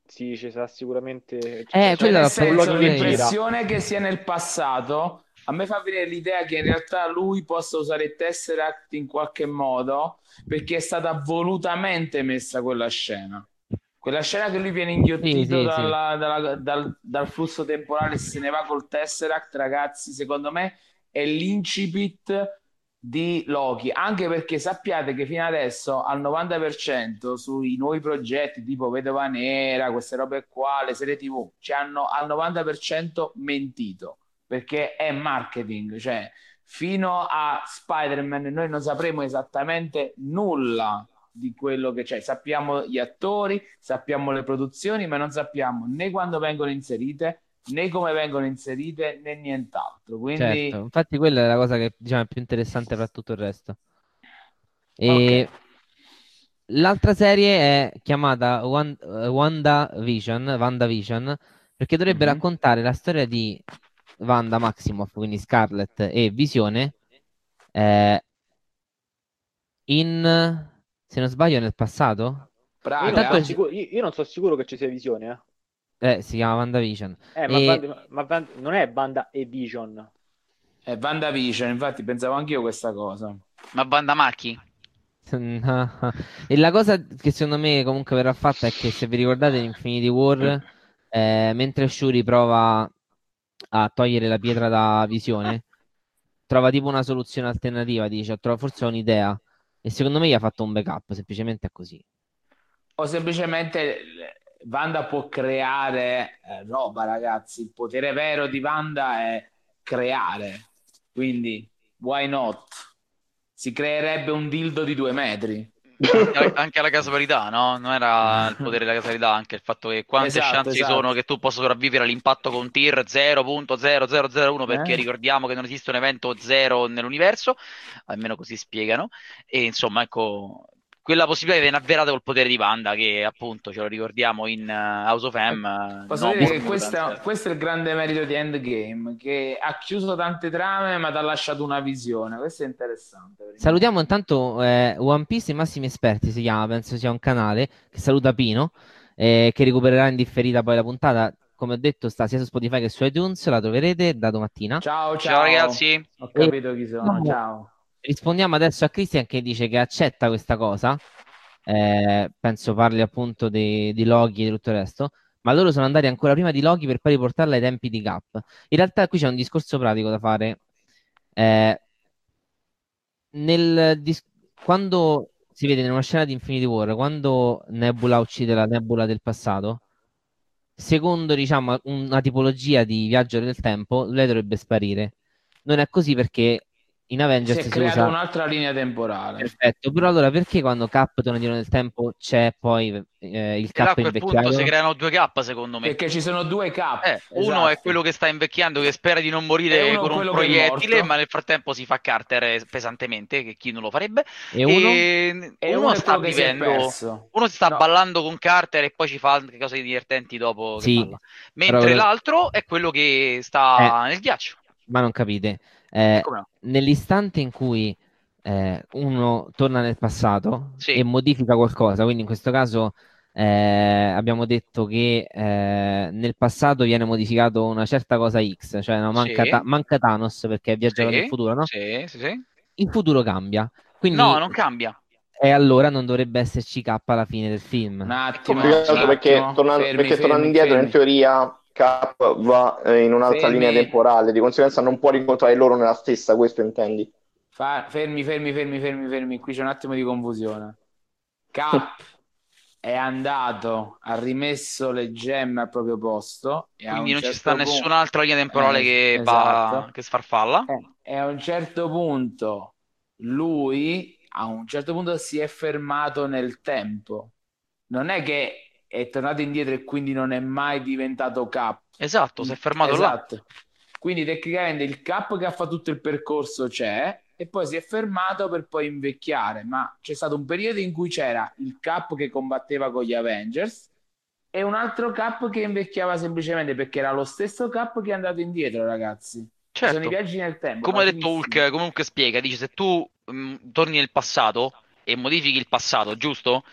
Sì, ci sarà sicuramente. Eh, cioè, quella nel senso, l'impressione che sia nel passato a me fa venire l'idea che in realtà lui possa usare il Tesseract in qualche modo perché è stata volutamente messa quella scena. Quella scena che lui viene inghiottito sì, sì, dalla, sì. Dalla, dal, dal, flusso temporale e se ne va col Tesseract, ragazzi, secondo me è l'incipit di Loki, anche perché sappiate che fino adesso al 90% sui nuovi progetti tipo Vedova Nera, queste robe qua, le serie TV, ci hanno al 90% mentito perché è marketing, cioè fino a Spider-Man noi non sapremo esattamente nulla di quello che c'è, sappiamo gli attori, sappiamo le produzioni, ma non sappiamo né quando vengono inserite, né come vengono inserite, né nient'altro. Quindi... Certo, infatti quella è la cosa che diciamo, è più interessante fra tutto il resto. E... Okay. L'altra serie è chiamata Wanda Vision, WandaVision, perché dovrebbe mm-hmm. raccontare la storia di Wanda Maximoff, quindi Scarlet e Visione, eh, in, se non sbaglio, nel passato. Bravo, io, non sicuro, io, io, non sono sicuro che ci sia Visione, eh. Eh, si chiama WandaVision. Eh, ma, e... Vanda, ma Vanda, non è Wanda e Vision. È WandaVision, infatti pensavo anch'io questa cosa. Ma Wanda Macchi? e la cosa che secondo me comunque verrà fatta è che se vi ricordate in Infinity War, eh, mentre Shuri prova a togliere la pietra da visione, trova tipo una soluzione alternativa, dice, trova forse un'idea. E secondo me gli ha fatto un backup, semplicemente è così. O semplicemente Wanda può creare eh, roba, ragazzi. Il potere vero di Wanda è creare. Quindi, why not? Si creerebbe un dildo di due metri anche la casualità, no? Non era il potere della casualità, anche il fatto che quante esatto, chance esatto. sono che tu possa sopravvivere all'impatto con tir 0.0001 perché eh? ricordiamo che non esiste un evento zero nell'universo, almeno così spiegano. E insomma, ecco, quella possibilità viene avverata col potere di Wanda che appunto ce lo ricordiamo in uh, House of M uh, posso no, dire che questa, questo è il grande merito di Endgame che ha chiuso tante trame ma ti ha lasciato una visione. Questo è interessante salutiamo intanto eh, One Piece i massimi esperti si chiama penso sia un canale che saluta Pino eh, che recupererà in differita poi la puntata. Come ho detto sta sia su Spotify che su iTunes la troverete da domattina. Ciao ciao, ciao. ragazzi. Ho capito chi sono ciao rispondiamo adesso a Christian che dice che accetta questa cosa. Eh, penso parli appunto di, di Loki e tutto il resto. Ma loro sono andati ancora prima di Loki per poi riportarla ai tempi di Cap. In realtà qui c'è un discorso pratico da fare. Eh, nel dis- quando si vede in una scena di Infinity War, quando Nebula uccide la Nebula del passato, secondo diciamo una tipologia di viaggio del tempo, lei dovrebbe sparire. Non è così perché in Avengers si è creata usa... un'altra linea temporale. Perfetto, però allora perché quando Cap torna indietro nel tempo c'è poi eh, il Cap invecchiato? Punto si creano due Cap secondo me. Perché ci sono due Cap. Eh, esatto. Uno è quello che sta invecchiando, che spera di non morire con un proiettile, ma nel frattempo si fa Carter pesantemente, che chi non lo farebbe. E uno, e... E uno, uno sta vivendo, uno si sta no. ballando con Carter e poi ci fa anche cose divertenti dopo. Sì, Mentre però... l'altro è quello che sta eh. nel ghiaccio. Ma non capite. Eh, nell'istante in cui eh, uno torna nel passato sì. e modifica qualcosa, quindi in questo caso eh, abbiamo detto che eh, nel passato viene modificato una certa cosa X, cioè no, manca, sì. ta- manca, Thanos perché è viaggiato sì. nel futuro, no? Sì, sì, sì. Il futuro cambia. Quindi... No, non cambia. E allora non dovrebbe esserci K alla fine del film. Un attimo, un attimo perché, tornando, fermi, perché fermi, tornando indietro fermi. in teoria Cap va eh, in un'altra fermi. linea temporale, di conseguenza non può rincontrare loro nella stessa, questo intendi? Fa... fermi, fermi, fermi, fermi, fermi, qui c'è un attimo di confusione. Cap è andato, ha rimesso le gemme al proprio posto. Quindi non certo ci sta punto... nessun'altra linea temporale eh, che, esatto. va... che sfarfalla. Eh, e a un certo punto lui, a un certo punto, si è fermato nel tempo. Non è che è tornato indietro e quindi non è mai diventato cap. Esatto, si è fermato esatto. là. Quindi tecnicamente il cap che ha fatto tutto il percorso c'è e poi si è fermato per poi invecchiare, ma c'è stato un periodo in cui c'era il cap che combatteva con gli Avengers e un altro cap che invecchiava semplicemente perché era lo stesso cap che è andato indietro, ragazzi. Certo. Sono i viaggi nel tempo. Come ha detto Hulk, comunque spiega, dice se tu mh, mm, torni nel passato e modifichi il passato, giusto?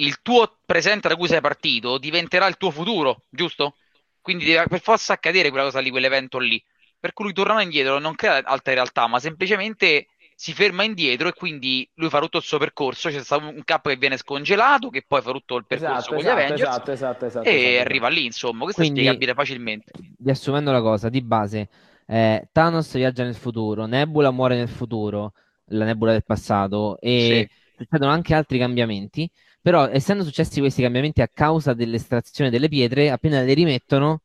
Il tuo presente da cui sei partito diventerà il tuo futuro, giusto? Quindi deve per forza accadere quella cosa lì, quell'evento lì. Per cui lui torna indietro, non crea altra realtà, ma semplicemente si ferma indietro e quindi lui fa tutto il suo percorso. C'è stato un cap che viene scongelato, che poi fa tutto il percorso esatto, con gli esatto, Avengers esatto, esatto, esatto e esatto, arriva lì, insomma. Questo quindi, è spiegabile facilmente. Riassumendo la cosa, di base, eh, Thanos viaggia nel futuro, Nebula muore nel futuro, la Nebula del passato, e sì. succedono anche altri cambiamenti. Però, essendo successi questi cambiamenti a causa dell'estrazione delle pietre, appena le rimettono,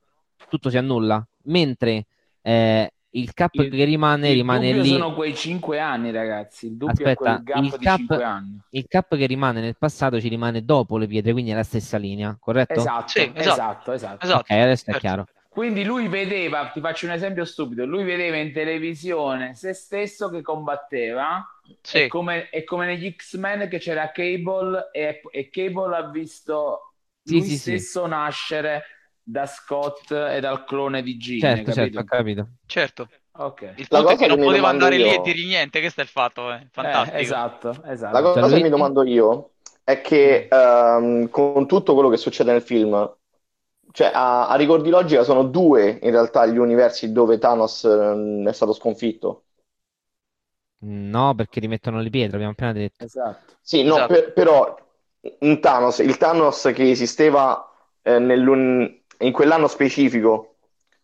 tutto si annulla. Mentre eh, il cap il, che rimane il rimane lì. sono quei 5 anni, ragazzi. Il dubbio Aspetta, è il cap, il cap che rimane nel passato ci rimane dopo le pietre, quindi è la stessa linea, corretto? Esatto, sì, esatto, esatto, esatto. esatto. Ok, adesso è certo. chiaro. Quindi lui vedeva, ti faccio un esempio stupido, lui vedeva in televisione se stesso che combatteva sì. È, come, è, come, negli X-Men che c'era Cable e, e Cable ha visto sì, lui sì, stesso nascere da Scott e dal clone di Gene. Certo, certo, capito. Certo. Okay. Il punto è che non poteva andare io... lì e dire niente, questo è il fatto, eh. fantastico. Eh, esatto, esatto. La cosa cioè, che mi domando io è che um, con tutto quello che succede nel film, cioè a, a rigor di logica sono due in realtà gli universi dove Thanos um, è stato sconfitto. No, perché rimettono le pietre, abbiamo appena detto. Esatto. Sì, no, esatto. per, però un Thanos, il Thanos che esisteva eh, in quell'anno specifico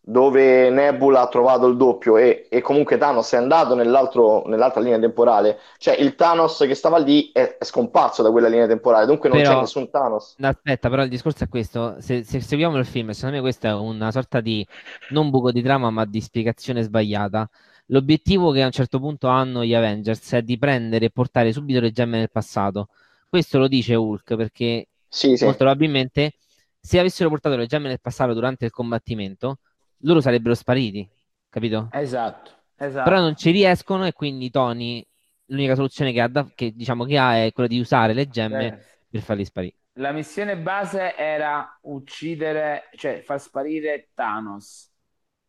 dove Nebula ha trovato il doppio e, e comunque Thanos è andato nell'altra linea temporale, cioè il Thanos che stava lì è, è scomparso da quella linea temporale, dunque non però, c'è nessun Thanos. Aspetta, però il discorso è questo, se, se seguiamo il film, secondo me questa è una sorta di, non buco di trama, ma di spiegazione sbagliata L'obiettivo che a un certo punto hanno gli Avengers è di prendere e portare subito le gemme nel passato. Questo lo dice Hulk perché sì, sì. molto probabilmente se avessero portato le gemme nel passato durante il combattimento, loro sarebbero spariti, capito? Esatto, esatto. Però non ci riescono e quindi Tony l'unica soluzione che ha, da, che, diciamo, che ha è quella di usare le gemme eh. per farli sparire. La missione base era uccidere, cioè far sparire Thanos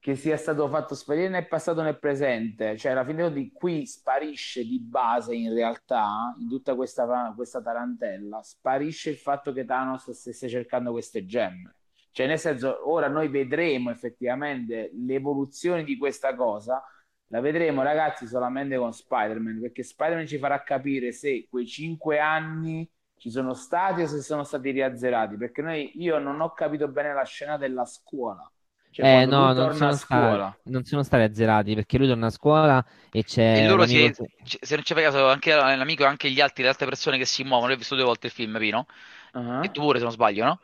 che sia stato fatto sparire nel passato e nel presente, cioè alla fine di qui sparisce di base in realtà, in tutta questa, questa tarantella, sparisce il fatto che Thanos stesse cercando queste gemme. Cioè nel senso, ora noi vedremo effettivamente l'evoluzione di questa cosa, la vedremo ragazzi solamente con Spider-Man, perché Spider-Man ci farà capire se quei cinque anni ci sono stati o se sono stati riazzerati, perché noi, io non ho capito bene la scena della scuola cioè, eh, no, non sono, stati, non sono, stati, azzerati perché lui torna a scuola e c'è. E loro si, che... se non ci fai caso, anche l'amico e anche gli altri, le altre persone che si muovono. Io ho visto due volte il film, Pino. Uh-huh. E tu pure, se non sbaglio, no?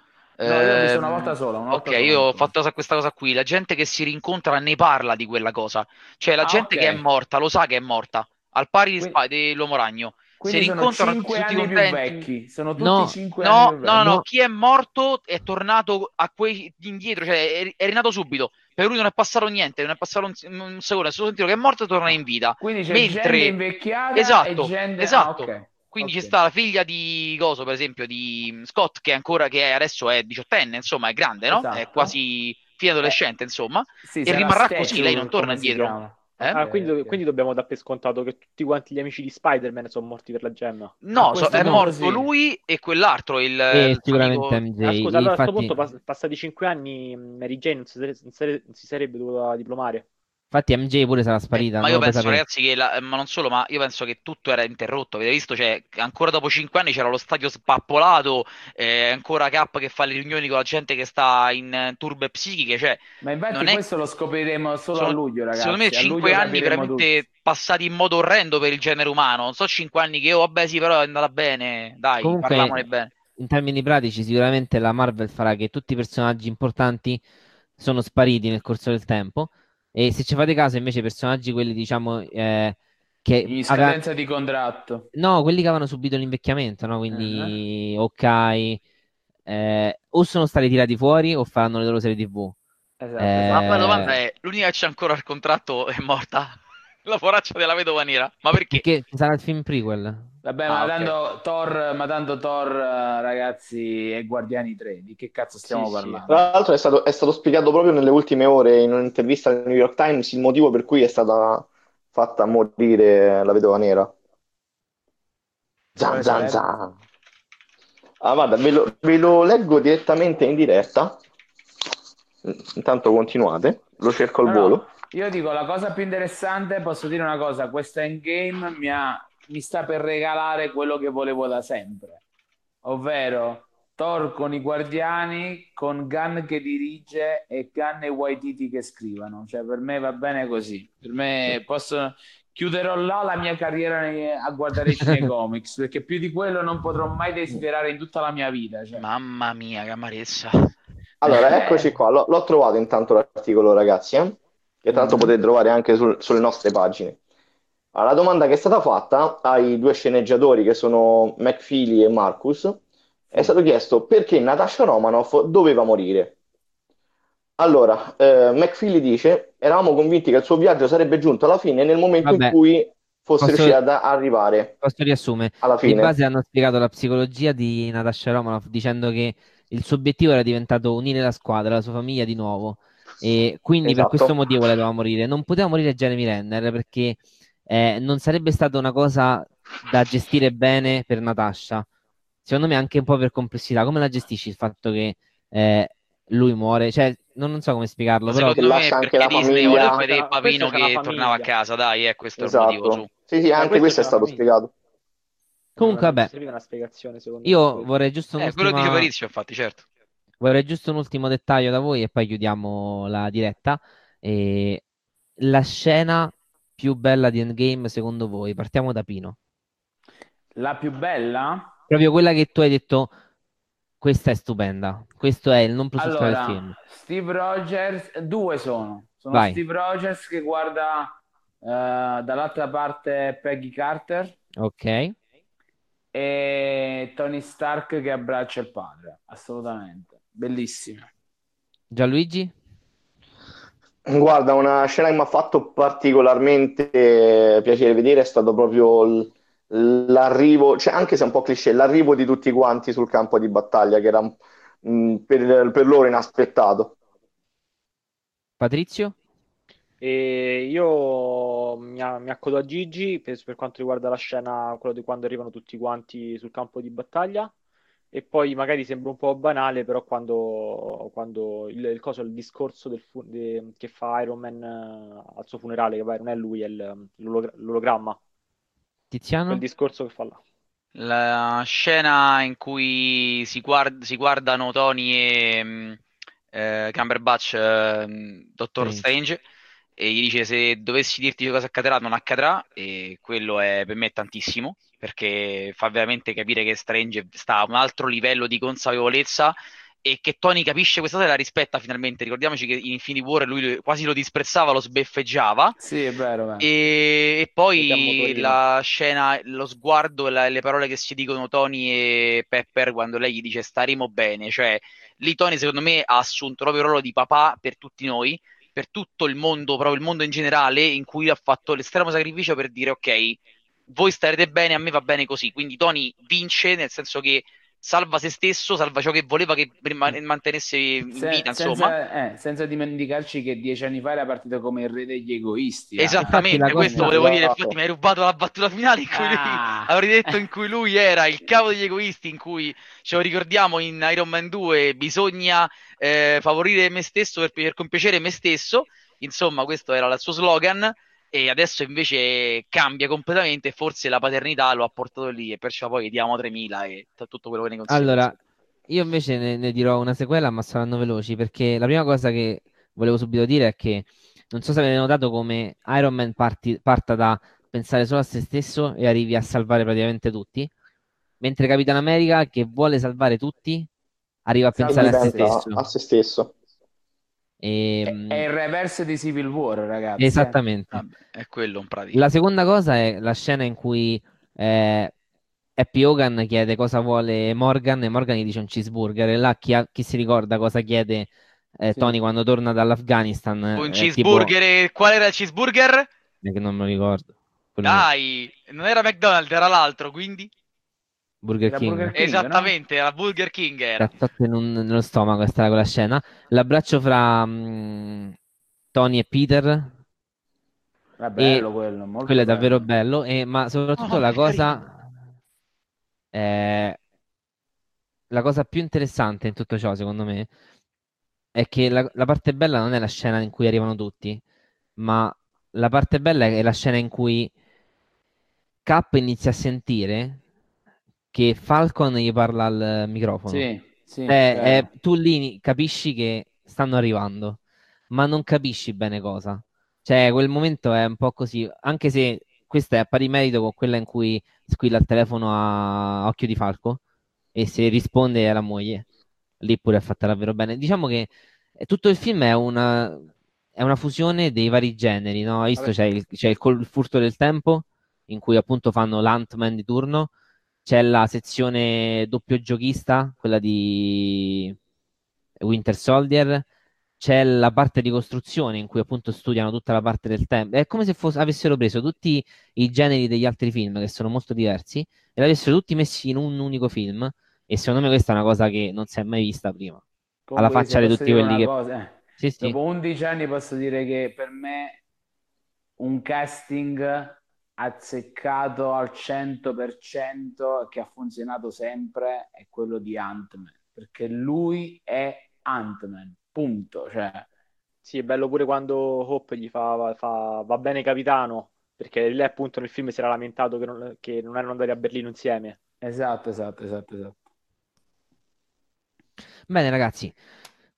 No, io ho visto una ehm, volta sola. Una volta ok, sola. io ho fatto questa cosa qui. La gente che si rincontra ne parla di quella cosa. Cioè, la ah, gente okay. che è morta lo sa che è morta. Al pari di Quindi... dell'uomo ragno. Quindi si rincontrano tutti anni più vecchi. Sono tutti no, 5 no, anni no, no, no, chi è morto è tornato a quei indietro, cioè è, è rinato subito. Per lui non è passato niente, non è passato un, un secondo, è solo sentito che è morto e torna in vita. Quindi c'è Mentre... gente invecchiata esatto, gente... esatto. Ah, okay. Quindi okay. c'è sta la figlia di Goso, per esempio, di Scott, che ancora che è, adesso è diciottenne, insomma, è grande, no? Esatto. È quasi fine adolescente, insomma. Sì, e rimarrà così, lei non torna indietro. Eh? Ah, quindi, okay. quindi, dobbiamo dare per scontato che tutti quanti gli amici di Spider-Man sono morti per la gemma. No, so, è morto così. lui e quell'altro. Il, e il sicuramente amico... MJ. Ah, scusa, allora Infatti... a questo punto, pass- passati cinque anni, Mary Jane non si, non si sarebbe dovuta diplomare. Infatti MJ pure sarà sparita. Eh, ma io penso, ragazzi, che la, ma non solo, ma io penso che tutto era interrotto. Avete visto? Cioè, ancora dopo cinque anni c'era lo stadio spappolato, eh, ancora Cap che fa le riunioni con la gente che sta in turbe psichiche. Cioè, ma infatti questo è... lo scopriremo solo sono, a luglio, ragazzi. Secondo me cinque anni veramente tutti. passati in modo orrendo per il genere umano. Non so cinque anni che, oh, vabbè, sì, però è andata bene. Dai, Comunque, parliamone bene. In termini pratici, sicuramente la Marvel farà che tutti i personaggi importanti sono spariti nel corso del tempo e se ci fate caso, invece, i personaggi, quelli diciamo eh, che. In scadenza aveva... di contratto. No, quelli che avevano subito l'invecchiamento, no? Quindi, uh-huh. ok. Eh, o sono stati tirati fuori o faranno le loro serie TV. Esatto. Eh... Ma la domanda è: l'unica che c'è ancora il contratto è morta? la foraccia della vedova nera. Ma perché? Perché sarà il film prequel. Vabbè, ah, ma, okay. tanto Thor, ma tanto Thor, ragazzi, è Guardiani 3. Di che cazzo stiamo sì, parlando? Sì. Tra l'altro è stato, è stato, spiegato proprio nelle ultime ore in un'intervista al New York Times il motivo per cui è stata fatta morire la vedova nera. Zan, zan, zan. Ah, guarda, ve lo, ve lo leggo direttamente in diretta. Intanto continuate, lo cerco al no, volo. No. Io dico, la cosa più interessante, posso dire una cosa, questa endgame mi, ha, mi sta per regalare quello che volevo da sempre, ovvero Thor con i guardiani, con Gunn che dirige e Gunn e Waititi che scrivano. Cioè, per me va bene così. Per me posso... Chiuderò là la mia carriera a guardare i cinecomics, perché più di quello non potrò mai desiderare in tutta la mia vita. Cioè. Mamma mia, che amarezza. Allora, eh. eccoci qua. L- l'ho trovato intanto l'articolo, ragazzi. Eh? che l'altro mm. potete trovare anche sul, sulle nostre pagine. Allora, la domanda che è stata fatta ai due sceneggiatori che sono McFeely e Marcus è stato chiesto perché Natasha Romanoff doveva morire. Allora, eh, McFeely dice: Eravamo convinti che il suo viaggio sarebbe giunto alla fine nel momento Vabbè, in cui fosse posso, riuscita ad arrivare. Posso riassumere? Alla fine. In base hanno spiegato la psicologia di Natasha Romanoff dicendo che il suo obiettivo era diventato unire la squadra, la sua famiglia di nuovo e quindi esatto. per questo motivo lei doveva morire. Non poteva morire Jeremy Renner perché eh, non sarebbe stata una cosa da gestire bene per Natasha. Secondo me anche un po' per complessità. Come la gestisci il fatto che eh, lui muore? Cioè, non, non, so come spiegarlo. Però... Secondo me perché la Disney voleva vedere il papino che tornava a casa. Dai, è questo esatto. il motivo. Su. Sì, sì, anche questo è stato famiglia. spiegato. Comunque, vabbè, io vorrei giusto eh, quello dice Perizio, infatti, certo. Vorrei giusto un ultimo dettaglio da voi e poi chiudiamo la diretta. E la scena più bella di Endgame secondo voi? Partiamo da Pino. La più bella? Proprio quella che tu hai detto, questa è stupenda. Questo è il non plus allora, del film. Steve Rogers, due sono. Sono Vai. Steve Rogers che guarda uh, dall'altra parte Peggy Carter. Ok. E Tony Stark che abbraccia il padre, assolutamente bellissima. Gianluigi? Guarda, una scena che mi ha fatto particolarmente piacere vedere è stato proprio l'arrivo, cioè anche se è un po' cliché, l'arrivo di tutti quanti sul campo di battaglia, che era mh, per, per, loro inaspettato. Patrizio? E io mi, mi, accodo a Gigi per, per, quanto riguarda la scena, quello di quando arrivano tutti quanti sul campo di battaglia e poi magari sembra un po' banale, però quando, quando il, il, coso, il discorso fu- de, che fa Iron Man uh, al suo funerale, che poi non è lui, è il, l'ologramma. Tiziano? Il discorso che fa là. La scena in cui si, guard- si guardano Tony e mm, eh, Cumberbatch, eh, Doctor sì. Strange, e gli dice se dovessi dirti cosa accadrà non accadrà, e quello è per me tantissimo perché fa veramente capire che Strange sta a un altro livello di consapevolezza e che Tony capisce questa cosa e la rispetta finalmente. Ricordiamoci che in Infinity War lui quasi lo disprezzava, lo sbeffeggiava. Sì, è vero. E, e, poi la scena, lo sguardo e la, le parole che si dicono Tony e Pepper quando lei gli dice staremo bene. Cioè, lì Tony secondo me ha assunto proprio il ruolo di papà per tutti noi, per tutto il mondo, proprio il mondo in generale, in cui ha fatto l'estremo sacrificio per dire ok, voi starete bene, a me va bene così. Quindi Tony vince nel senso che salva se stesso, salva ciò che voleva che mantenesse in Se, vita, insomma. Eh, senza dimenticarci che dieci anni fa era partito come il re degli egoisti. Eh. Esattamente, questo volevo dire, infatti mi hai rubato la battuta finale in cui ah. lui, avrei detto in cui lui era il capo degli egoisti, in cui ce lo ricordiamo in Iron Man 2, bisogna eh, favorire me stesso per, per compiacere me stesso, insomma questo era il suo slogan e adesso invece cambia completamente forse la paternità lo ha portato lì e perciò poi diamo 3000 e tutto quello che ne consiglio. Allora, io invece ne, ne, dirò una sequela ma saranno veloci perché la prima cosa che volevo subito dire è che non so se avete notato come Iron Man parti, parta da pensare solo a se stesso e arrivi a salvare praticamente tutti mentre Capitan America che vuole salvare tutti arriva a pensare a se stesso. A se stesso. E, è, è, il reverse di Civil War, ragazzi. Esattamente. Eh. è quello un pratica. La seconda cosa è la scena in cui eh, Happy Hogan chiede cosa vuole Morgan e Morgan gli dice un cheeseburger. E là chi, ha, chi si ricorda cosa chiede eh, sì. Tony quando torna dall'Afghanistan? Un eh, cheeseburger. Tipo... Qual era il cheeseburger? Che non me lo ricordo. Quello Dai, non era McDonald's, era l'altro, quindi? Burger King. Burger King. Esattamente, no? era Burger King. Era. In, nello stomaco stava quella scena. L'abbraccio fra um, Tony e Peter. È bello quello, molto quello è davvero bello, e, ma soprattutto oh, la cosa... Eh, la cosa più interessante in tutto ciò, secondo me, è che la, la parte bella non è la scena in cui arrivano tutti, ma la parte bella è la scena in cui Cap inizia a sentire che Falcon gli parla al microfono. Sì, sì, eh, eh, tu lì capisci che stanno arrivando, ma non capisci bene cosa. Cioè, quel momento è un po' così, anche se questa è a pari merito con quella in cui squilla il telefono a Occhio di Falco e se risponde alla moglie. Lì pure è fatta davvero bene. Diciamo che tutto il film è una, è una fusione dei vari generi, no? Hai visto? C'è il, c'è il, il furto del tempo, in cui appunto fanno l'Ant-Man di turno, c'è la sezione doppio giochista, quella di Winter Soldier, c'è la parte di costruzione in cui appunto studiano tutta la parte del tempo. È come se fosse, avessero preso tutti i generi degli altri film, che sono molto diversi, e l'avessero tutti messi in un unico film. E secondo me questa è una cosa che non si è mai vista prima. Comunque, alla faccia di tutti quelli che... Cosa, sì, sì. Dopo 11 anni posso dire che per me un casting azzeccato al 100% che ha funzionato sempre è quello di Ant-Man, perché lui è Ant-Man, punto. Cioè... Sì, è bello pure quando Hope gli fa, fa va bene capitano, perché lei appunto nel film si era lamentato che non, che non erano andati a Berlino insieme. Esatto, esatto, esatto, esatto. Bene ragazzi,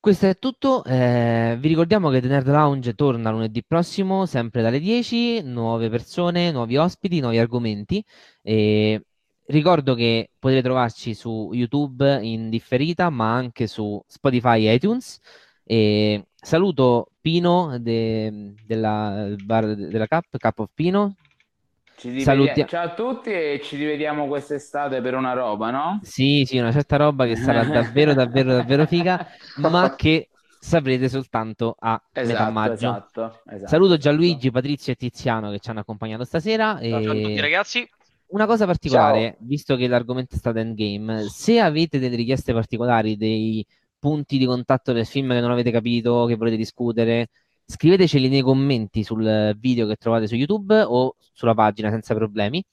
questo è tutto. Eh, vi ricordiamo che The Nerd Lounge torna lunedì prossimo, sempre dalle 10. Nuove persone, nuovi ospiti, nuovi argomenti. E ricordo che potete trovarci su YouTube in differita, ma anche su Spotify e iTunes. E saluto Pino de, della, bar, della Cap, Cap of Pino. Saluti... Ciao a tutti e ci rivediamo quest'estate per una roba, no? Sì, sì, una certa roba che sarà davvero, davvero, davvero figa, ma che saprete soltanto a esatto, metà maggio. Esatto, esatto, Saluto Gianluigi, Patrizio e Tiziano che ci hanno accompagnato stasera. Ciao e... a tutti ragazzi. Una cosa particolare, Ciao. visto che l'argomento è stato endgame, se avete delle richieste particolari, dei punti di contatto del film che non avete capito, che volete discutere, scriveteceli nei commenti sul video che trovate su YouTube o sulla pagina senza problemi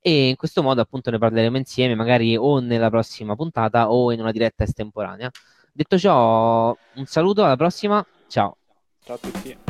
e in questo modo appunto ne parleremo insieme magari o nella prossima puntata o in una diretta estemporanea. Detto ciò, un saluto, alla prossima, ciao. Ciao a tutti.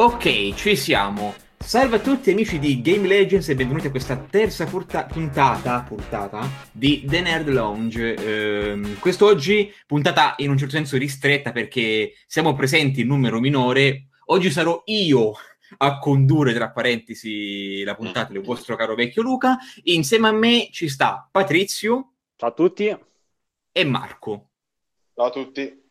Ok, ci siamo. Salve a tutti amici di Game Legends e benvenuti a questa terza purta- puntata, puntata, di The Nerd Lounge. Eh, quest'oggi puntata in un certo senso ristretta perché siamo presenti in numero minore. Oggi sarò io a condurre, tra parentesi, la puntata del vostro caro vecchio Luca. Insieme a me ci sta Patrizio. Ciao a tutti. E Marco. Ciao a tutti.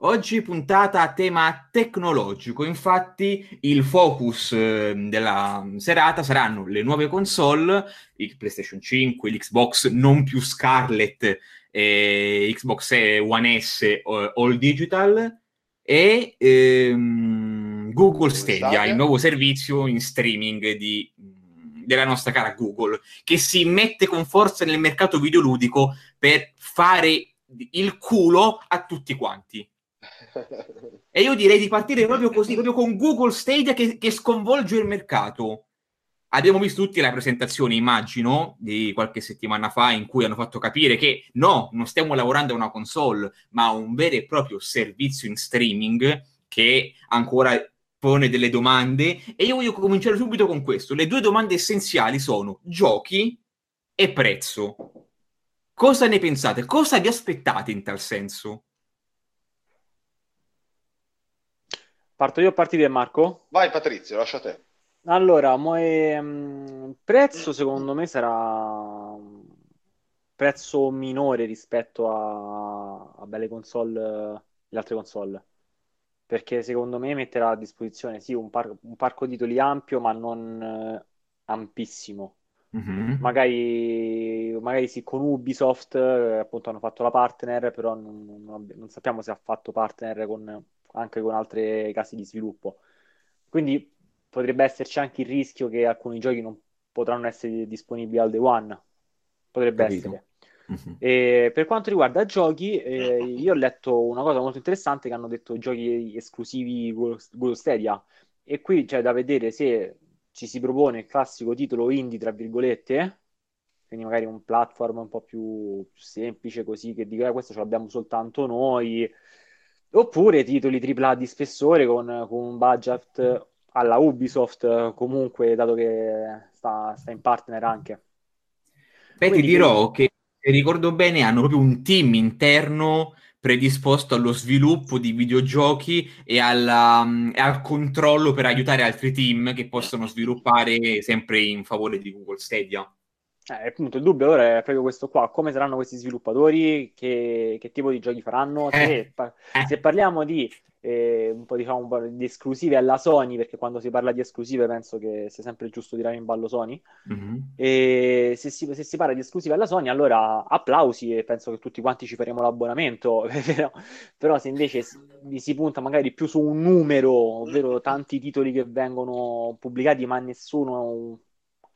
Oggi puntata a tema tecnologico, infatti il focus eh, della serata saranno le nuove console, il PlayStation 5, l'Xbox non più Scarlett, eh, Xbox One S eh, All Digital e ehm, Google Stadia, il nuovo servizio in streaming di, della nostra cara Google, che si mette con forza nel mercato videoludico per fare il culo a tutti quanti e io direi di partire proprio così, proprio con Google Stadia che, che sconvolge il mercato. Abbiamo visto tutti la presentazione, immagino, di qualche settimana fa in cui hanno fatto capire che no, non stiamo lavorando a una console, ma a un vero e proprio servizio in streaming che ancora pone delle domande. E io voglio cominciare subito con questo. Le due domande essenziali sono giochi e prezzo. Cosa ne pensate? Cosa vi aspettate in tal senso? Parto io a partire, Marco? Vai Patrizio, lascia te. Allora, mo è, um, prezzo secondo me sarà un prezzo minore rispetto a, a belle console, le altre console. Perché secondo me metterà a disposizione sì un, par- un parco titoli ampio, ma non eh, ampissimo. Mm-hmm. Magari, magari sì, con Ubisoft, eh, appunto hanno fatto la partner, però non, non, non sappiamo se ha fatto partner con anche con altre case di sviluppo. Quindi potrebbe esserci anche il rischio che alcuni giochi non potranno essere disponibili al day one. Potrebbe Capito. essere. Uh-huh. E per quanto riguarda giochi, eh, io ho letto una cosa molto interessante che hanno detto giochi esclusivi Google Stadia. E qui c'è da vedere se ci si propone il classico titolo indie, tra virgolette, quindi magari un platform un po' più, più semplice, così che dico, eh, questo ce l'abbiamo soltanto noi, Oppure titoli AAA di spessore con, con un budget alla Ubisoft, comunque, dato che sta, sta in partner anche. Beh, Quindi, ti dirò che, se ricordo bene, hanno proprio un team interno predisposto allo sviluppo di videogiochi e, alla, e, al controllo per aiutare altri team che possono sviluppare sempre in favore di Google Stadia. Eh, appunto, il dubbio ora è proprio questo qua, come saranno questi sviluppatori, che, che tipo di giochi faranno, eh. se, pa- eh. se, parliamo di eh, un po' diciamo di esclusive alla Sony, perché quando si parla di esclusive penso che sia sempre giusto tirare in ballo Sony, mm-hmm. e se si, se si, parla di esclusive alla Sony allora applausi e penso che tutti quanti ci faremo l'abbonamento, però, però se invece si, si punta magari più su un numero, ovvero tanti titoli che vengono pubblicati ma nessuno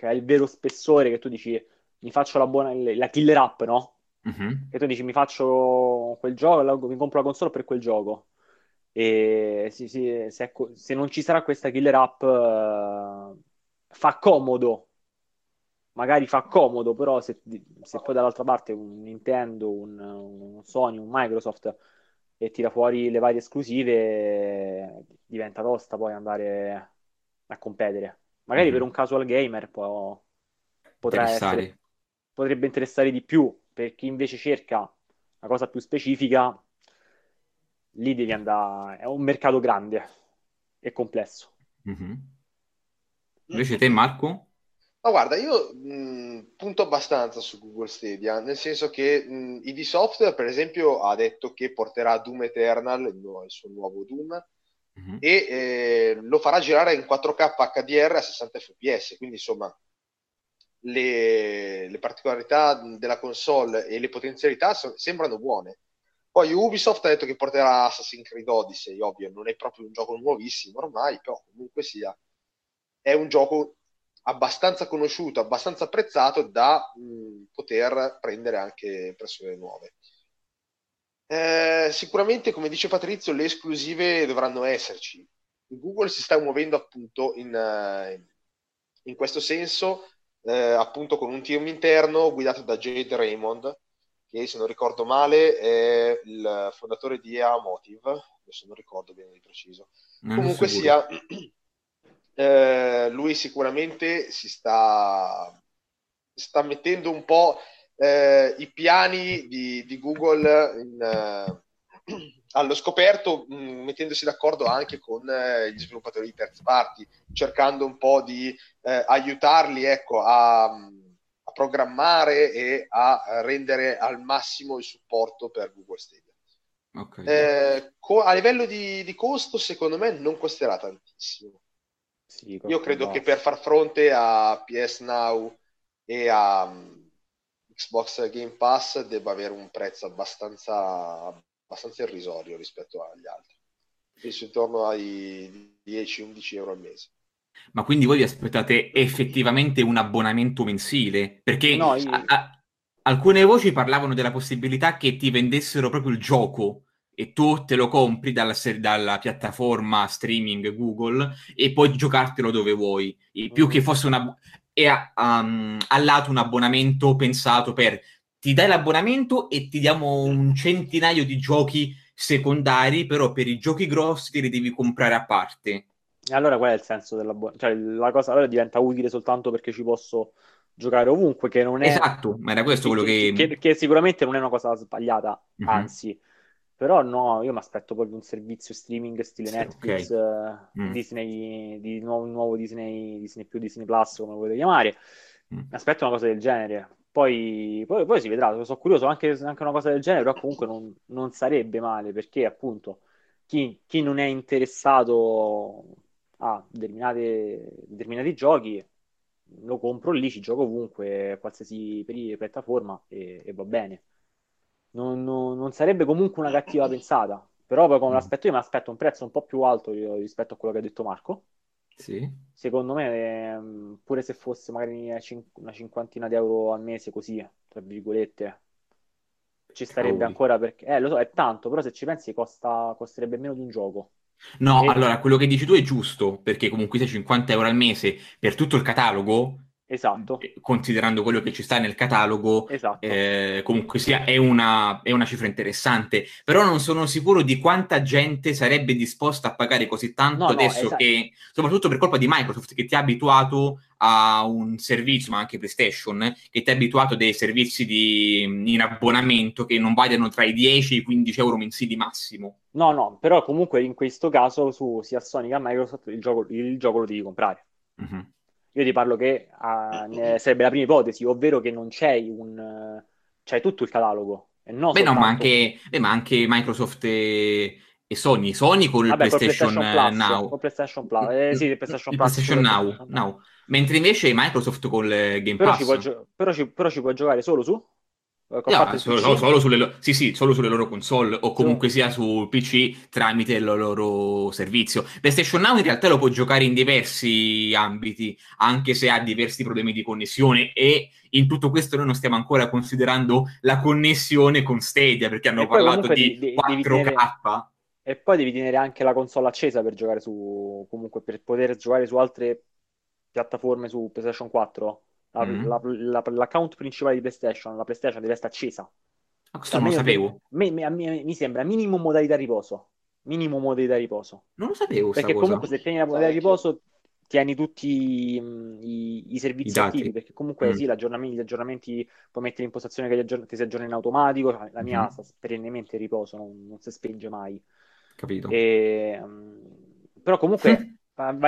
che ha il vero spessore che tu dici mi faccio la buona la killer app, no? Uh-huh. E tu dici mi faccio quel gioco, mi compro la console per quel gioco. E sì, sì, se, se, non ci sarà questa killer app uh, fa comodo. Magari fa comodo, però se, se, poi dall'altra parte un Nintendo, un, un Sony, un Microsoft e tira fuori le varie esclusive, diventa tosta poi andare a competere. Magari mm-hmm. per un casual gamer può, potrà essere, potrebbe interessare di più. Per chi invece cerca una cosa più specifica, lì devi andare. È un mercato grande e complesso. Mm-hmm. Invece te, Marco? Ma guarda, io mh, punto abbastanza su Google Stadia, nel senso che mh, ID Software, per esempio, ha detto che porterà Doom Eternal, il, il suo nuovo Doom, mm-hmm. e eh, lo farà girare in 4K HDR a 60 fps. Quindi, insomma, le, le particolarità della console e le potenzialità so, sembrano buone. Poi Ubisoft ha detto che porterà Assassin's Creed Odyssey, ovvio, non è proprio un gioco nuovissimo ormai, però comunque sia, è un gioco abbastanza conosciuto, abbastanza apprezzato da mh, poter prendere anche persone nuove. Eh, sicuramente, come dice Patrizio, le esclusive dovranno esserci. Google si sta muovendo appunto in, uh, in questo senso, uh, appunto con un team interno guidato da Jade Raymond, che se non ricordo male è il fondatore di EA Motive, adesso non ricordo bene di preciso. Non Comunque sia, eh, lui sicuramente si sta, sta mettendo un po' eh, i piani di, di Google in, eh, allo scoperto, mh, mm, mettendosi d'accordo anche con eh, gli sviluppatori di terze parti, cercando un po' di eh, aiutarli ecco, a, a, programmare e a rendere al massimo il supporto per Google Stadia. Okay. Eh, co- a livello di, di, costo, secondo me non costerà tantissimo. Sì, Io credo no. che per far fronte a PS Now e a Xbox Game Pass debba avere un prezzo abbastanza abbastanza irrisorio rispetto agli altri. Penso intorno ai 10-11 euro al mese. Ma quindi voi vi aspettate effettivamente un abbonamento mensile? Perché no, io... a, a, alcune voci parlavano della possibilità che ti vendessero proprio il gioco e tu te lo compri dalla, dalla, piattaforma streaming Google e puoi giocartelo dove vuoi. E più mm. che fosse una... è um, al lato un abbonamento pensato per ti dai l'abbonamento e ti diamo un centinaio di giochi secondari, però per i giochi grossi te li devi comprare a parte. E allora qual è il senso dell'abbonamento? Cioè, la cosa allora diventa utile soltanto perché ci posso giocare ovunque, che non è... Esatto, ma era questo quello che... Che, che sicuramente non è una cosa sbagliata, mm-hmm. anzi. Però no, io mi aspetto proprio un servizio streaming stile Netflix, okay. uh, mm. Disney, di nuovo, nuovo Disney, Disney più Disney Plus, come volete chiamare. Mm. Mi aspetto una cosa del genere poi, poi, poi, si vedrà, sono curioso anche, anche una cosa del genere, però comunque non, non sarebbe male perché appunto chi, chi, non è interessato a determinati giochi lo compro lì, ci gioco ovunque, qualsiasi piattaforma e, e va bene. Non, non, non, sarebbe comunque una cattiva pensata, però poi come mm. l'aspetto io mi aspetto un prezzo un po' più alto rispetto a quello che ha detto Marco sì. Secondo me, ehm, pure se fosse magari una cinquantina di euro al mese, così, tra virgolette, ci starebbe Cavoli. ancora perché, eh, lo so, è tanto, però se ci pensi costa, costerebbe meno di un gioco. No, e... allora, quello che dici tu è giusto, perché comunque se 50 euro al mese per tutto il catalogo, Esatto. Considerando quello che ci sta nel catalogo, esatto. eh, comunque sia, è una, è una, cifra interessante. Però non sono sicuro di quanta gente sarebbe disposta a pagare così tanto no, adesso no, esatto. che, soprattutto per colpa di Microsoft, che ti ha abituato a un servizio, ma anche PlayStation, che ti ha abituato a dei servizi di, in abbonamento che non variano tra i 10 e i 15 euro mensili massimo. No, no, però comunque in questo caso su sia Sony che Microsoft il gioco, il gioco lo devi comprare. Mm-hmm. Io ti parlo che uh, sarebbe la prima ipotesi, ovvero che non c'è un... c'è tutto il catalogo. E non beh, no, ma anche, beh, ma anche Microsoft e, e Sony. Sony con il Vabbè, PlayStation, PlayStation Plus, Now. Con PlayStation Plus, eh, sì, PlayStation, Plus, PlayStation Now, Now. Mentre invece Microsoft con il Game però Pass. Ci gio- però, ci, però ci puoi giocare solo su? No, solo, solo, sulle, sì, sì, solo sulle loro console o comunque sì. sia sul PC tramite il loro servizio. PlayStation Now in realtà lo può giocare in diversi ambiti, anche se ha diversi problemi di connessione e in tutto questo noi non stiamo ancora considerando la connessione con Stadia perché hanno parlato di, di 4K. Tenere, e poi devi tenere anche la console accesa per giocare su comunque per poter giocare su altre piattaforme su PlayStation 4 la, mm. la, la, l'account principale di PlayStation, la PlayStation deve essere accesa. Ma questo non lo sapevo. Me, me, me, mi sembra minimo modalità riposo. Minimo modalità riposo. Non lo sapevo. Perché comunque se tieni la modalità riposo tieni tutti mh, i, i, servizi I attivi, perché comunque mm. sì, gli aggiornamenti puoi mettere in postazione che aggiorn- ti si aggiorna in automatico, cioè, la mia mm. sta perennemente in riposo, non, non si spinge mai. Capito. E, um, però comunque vai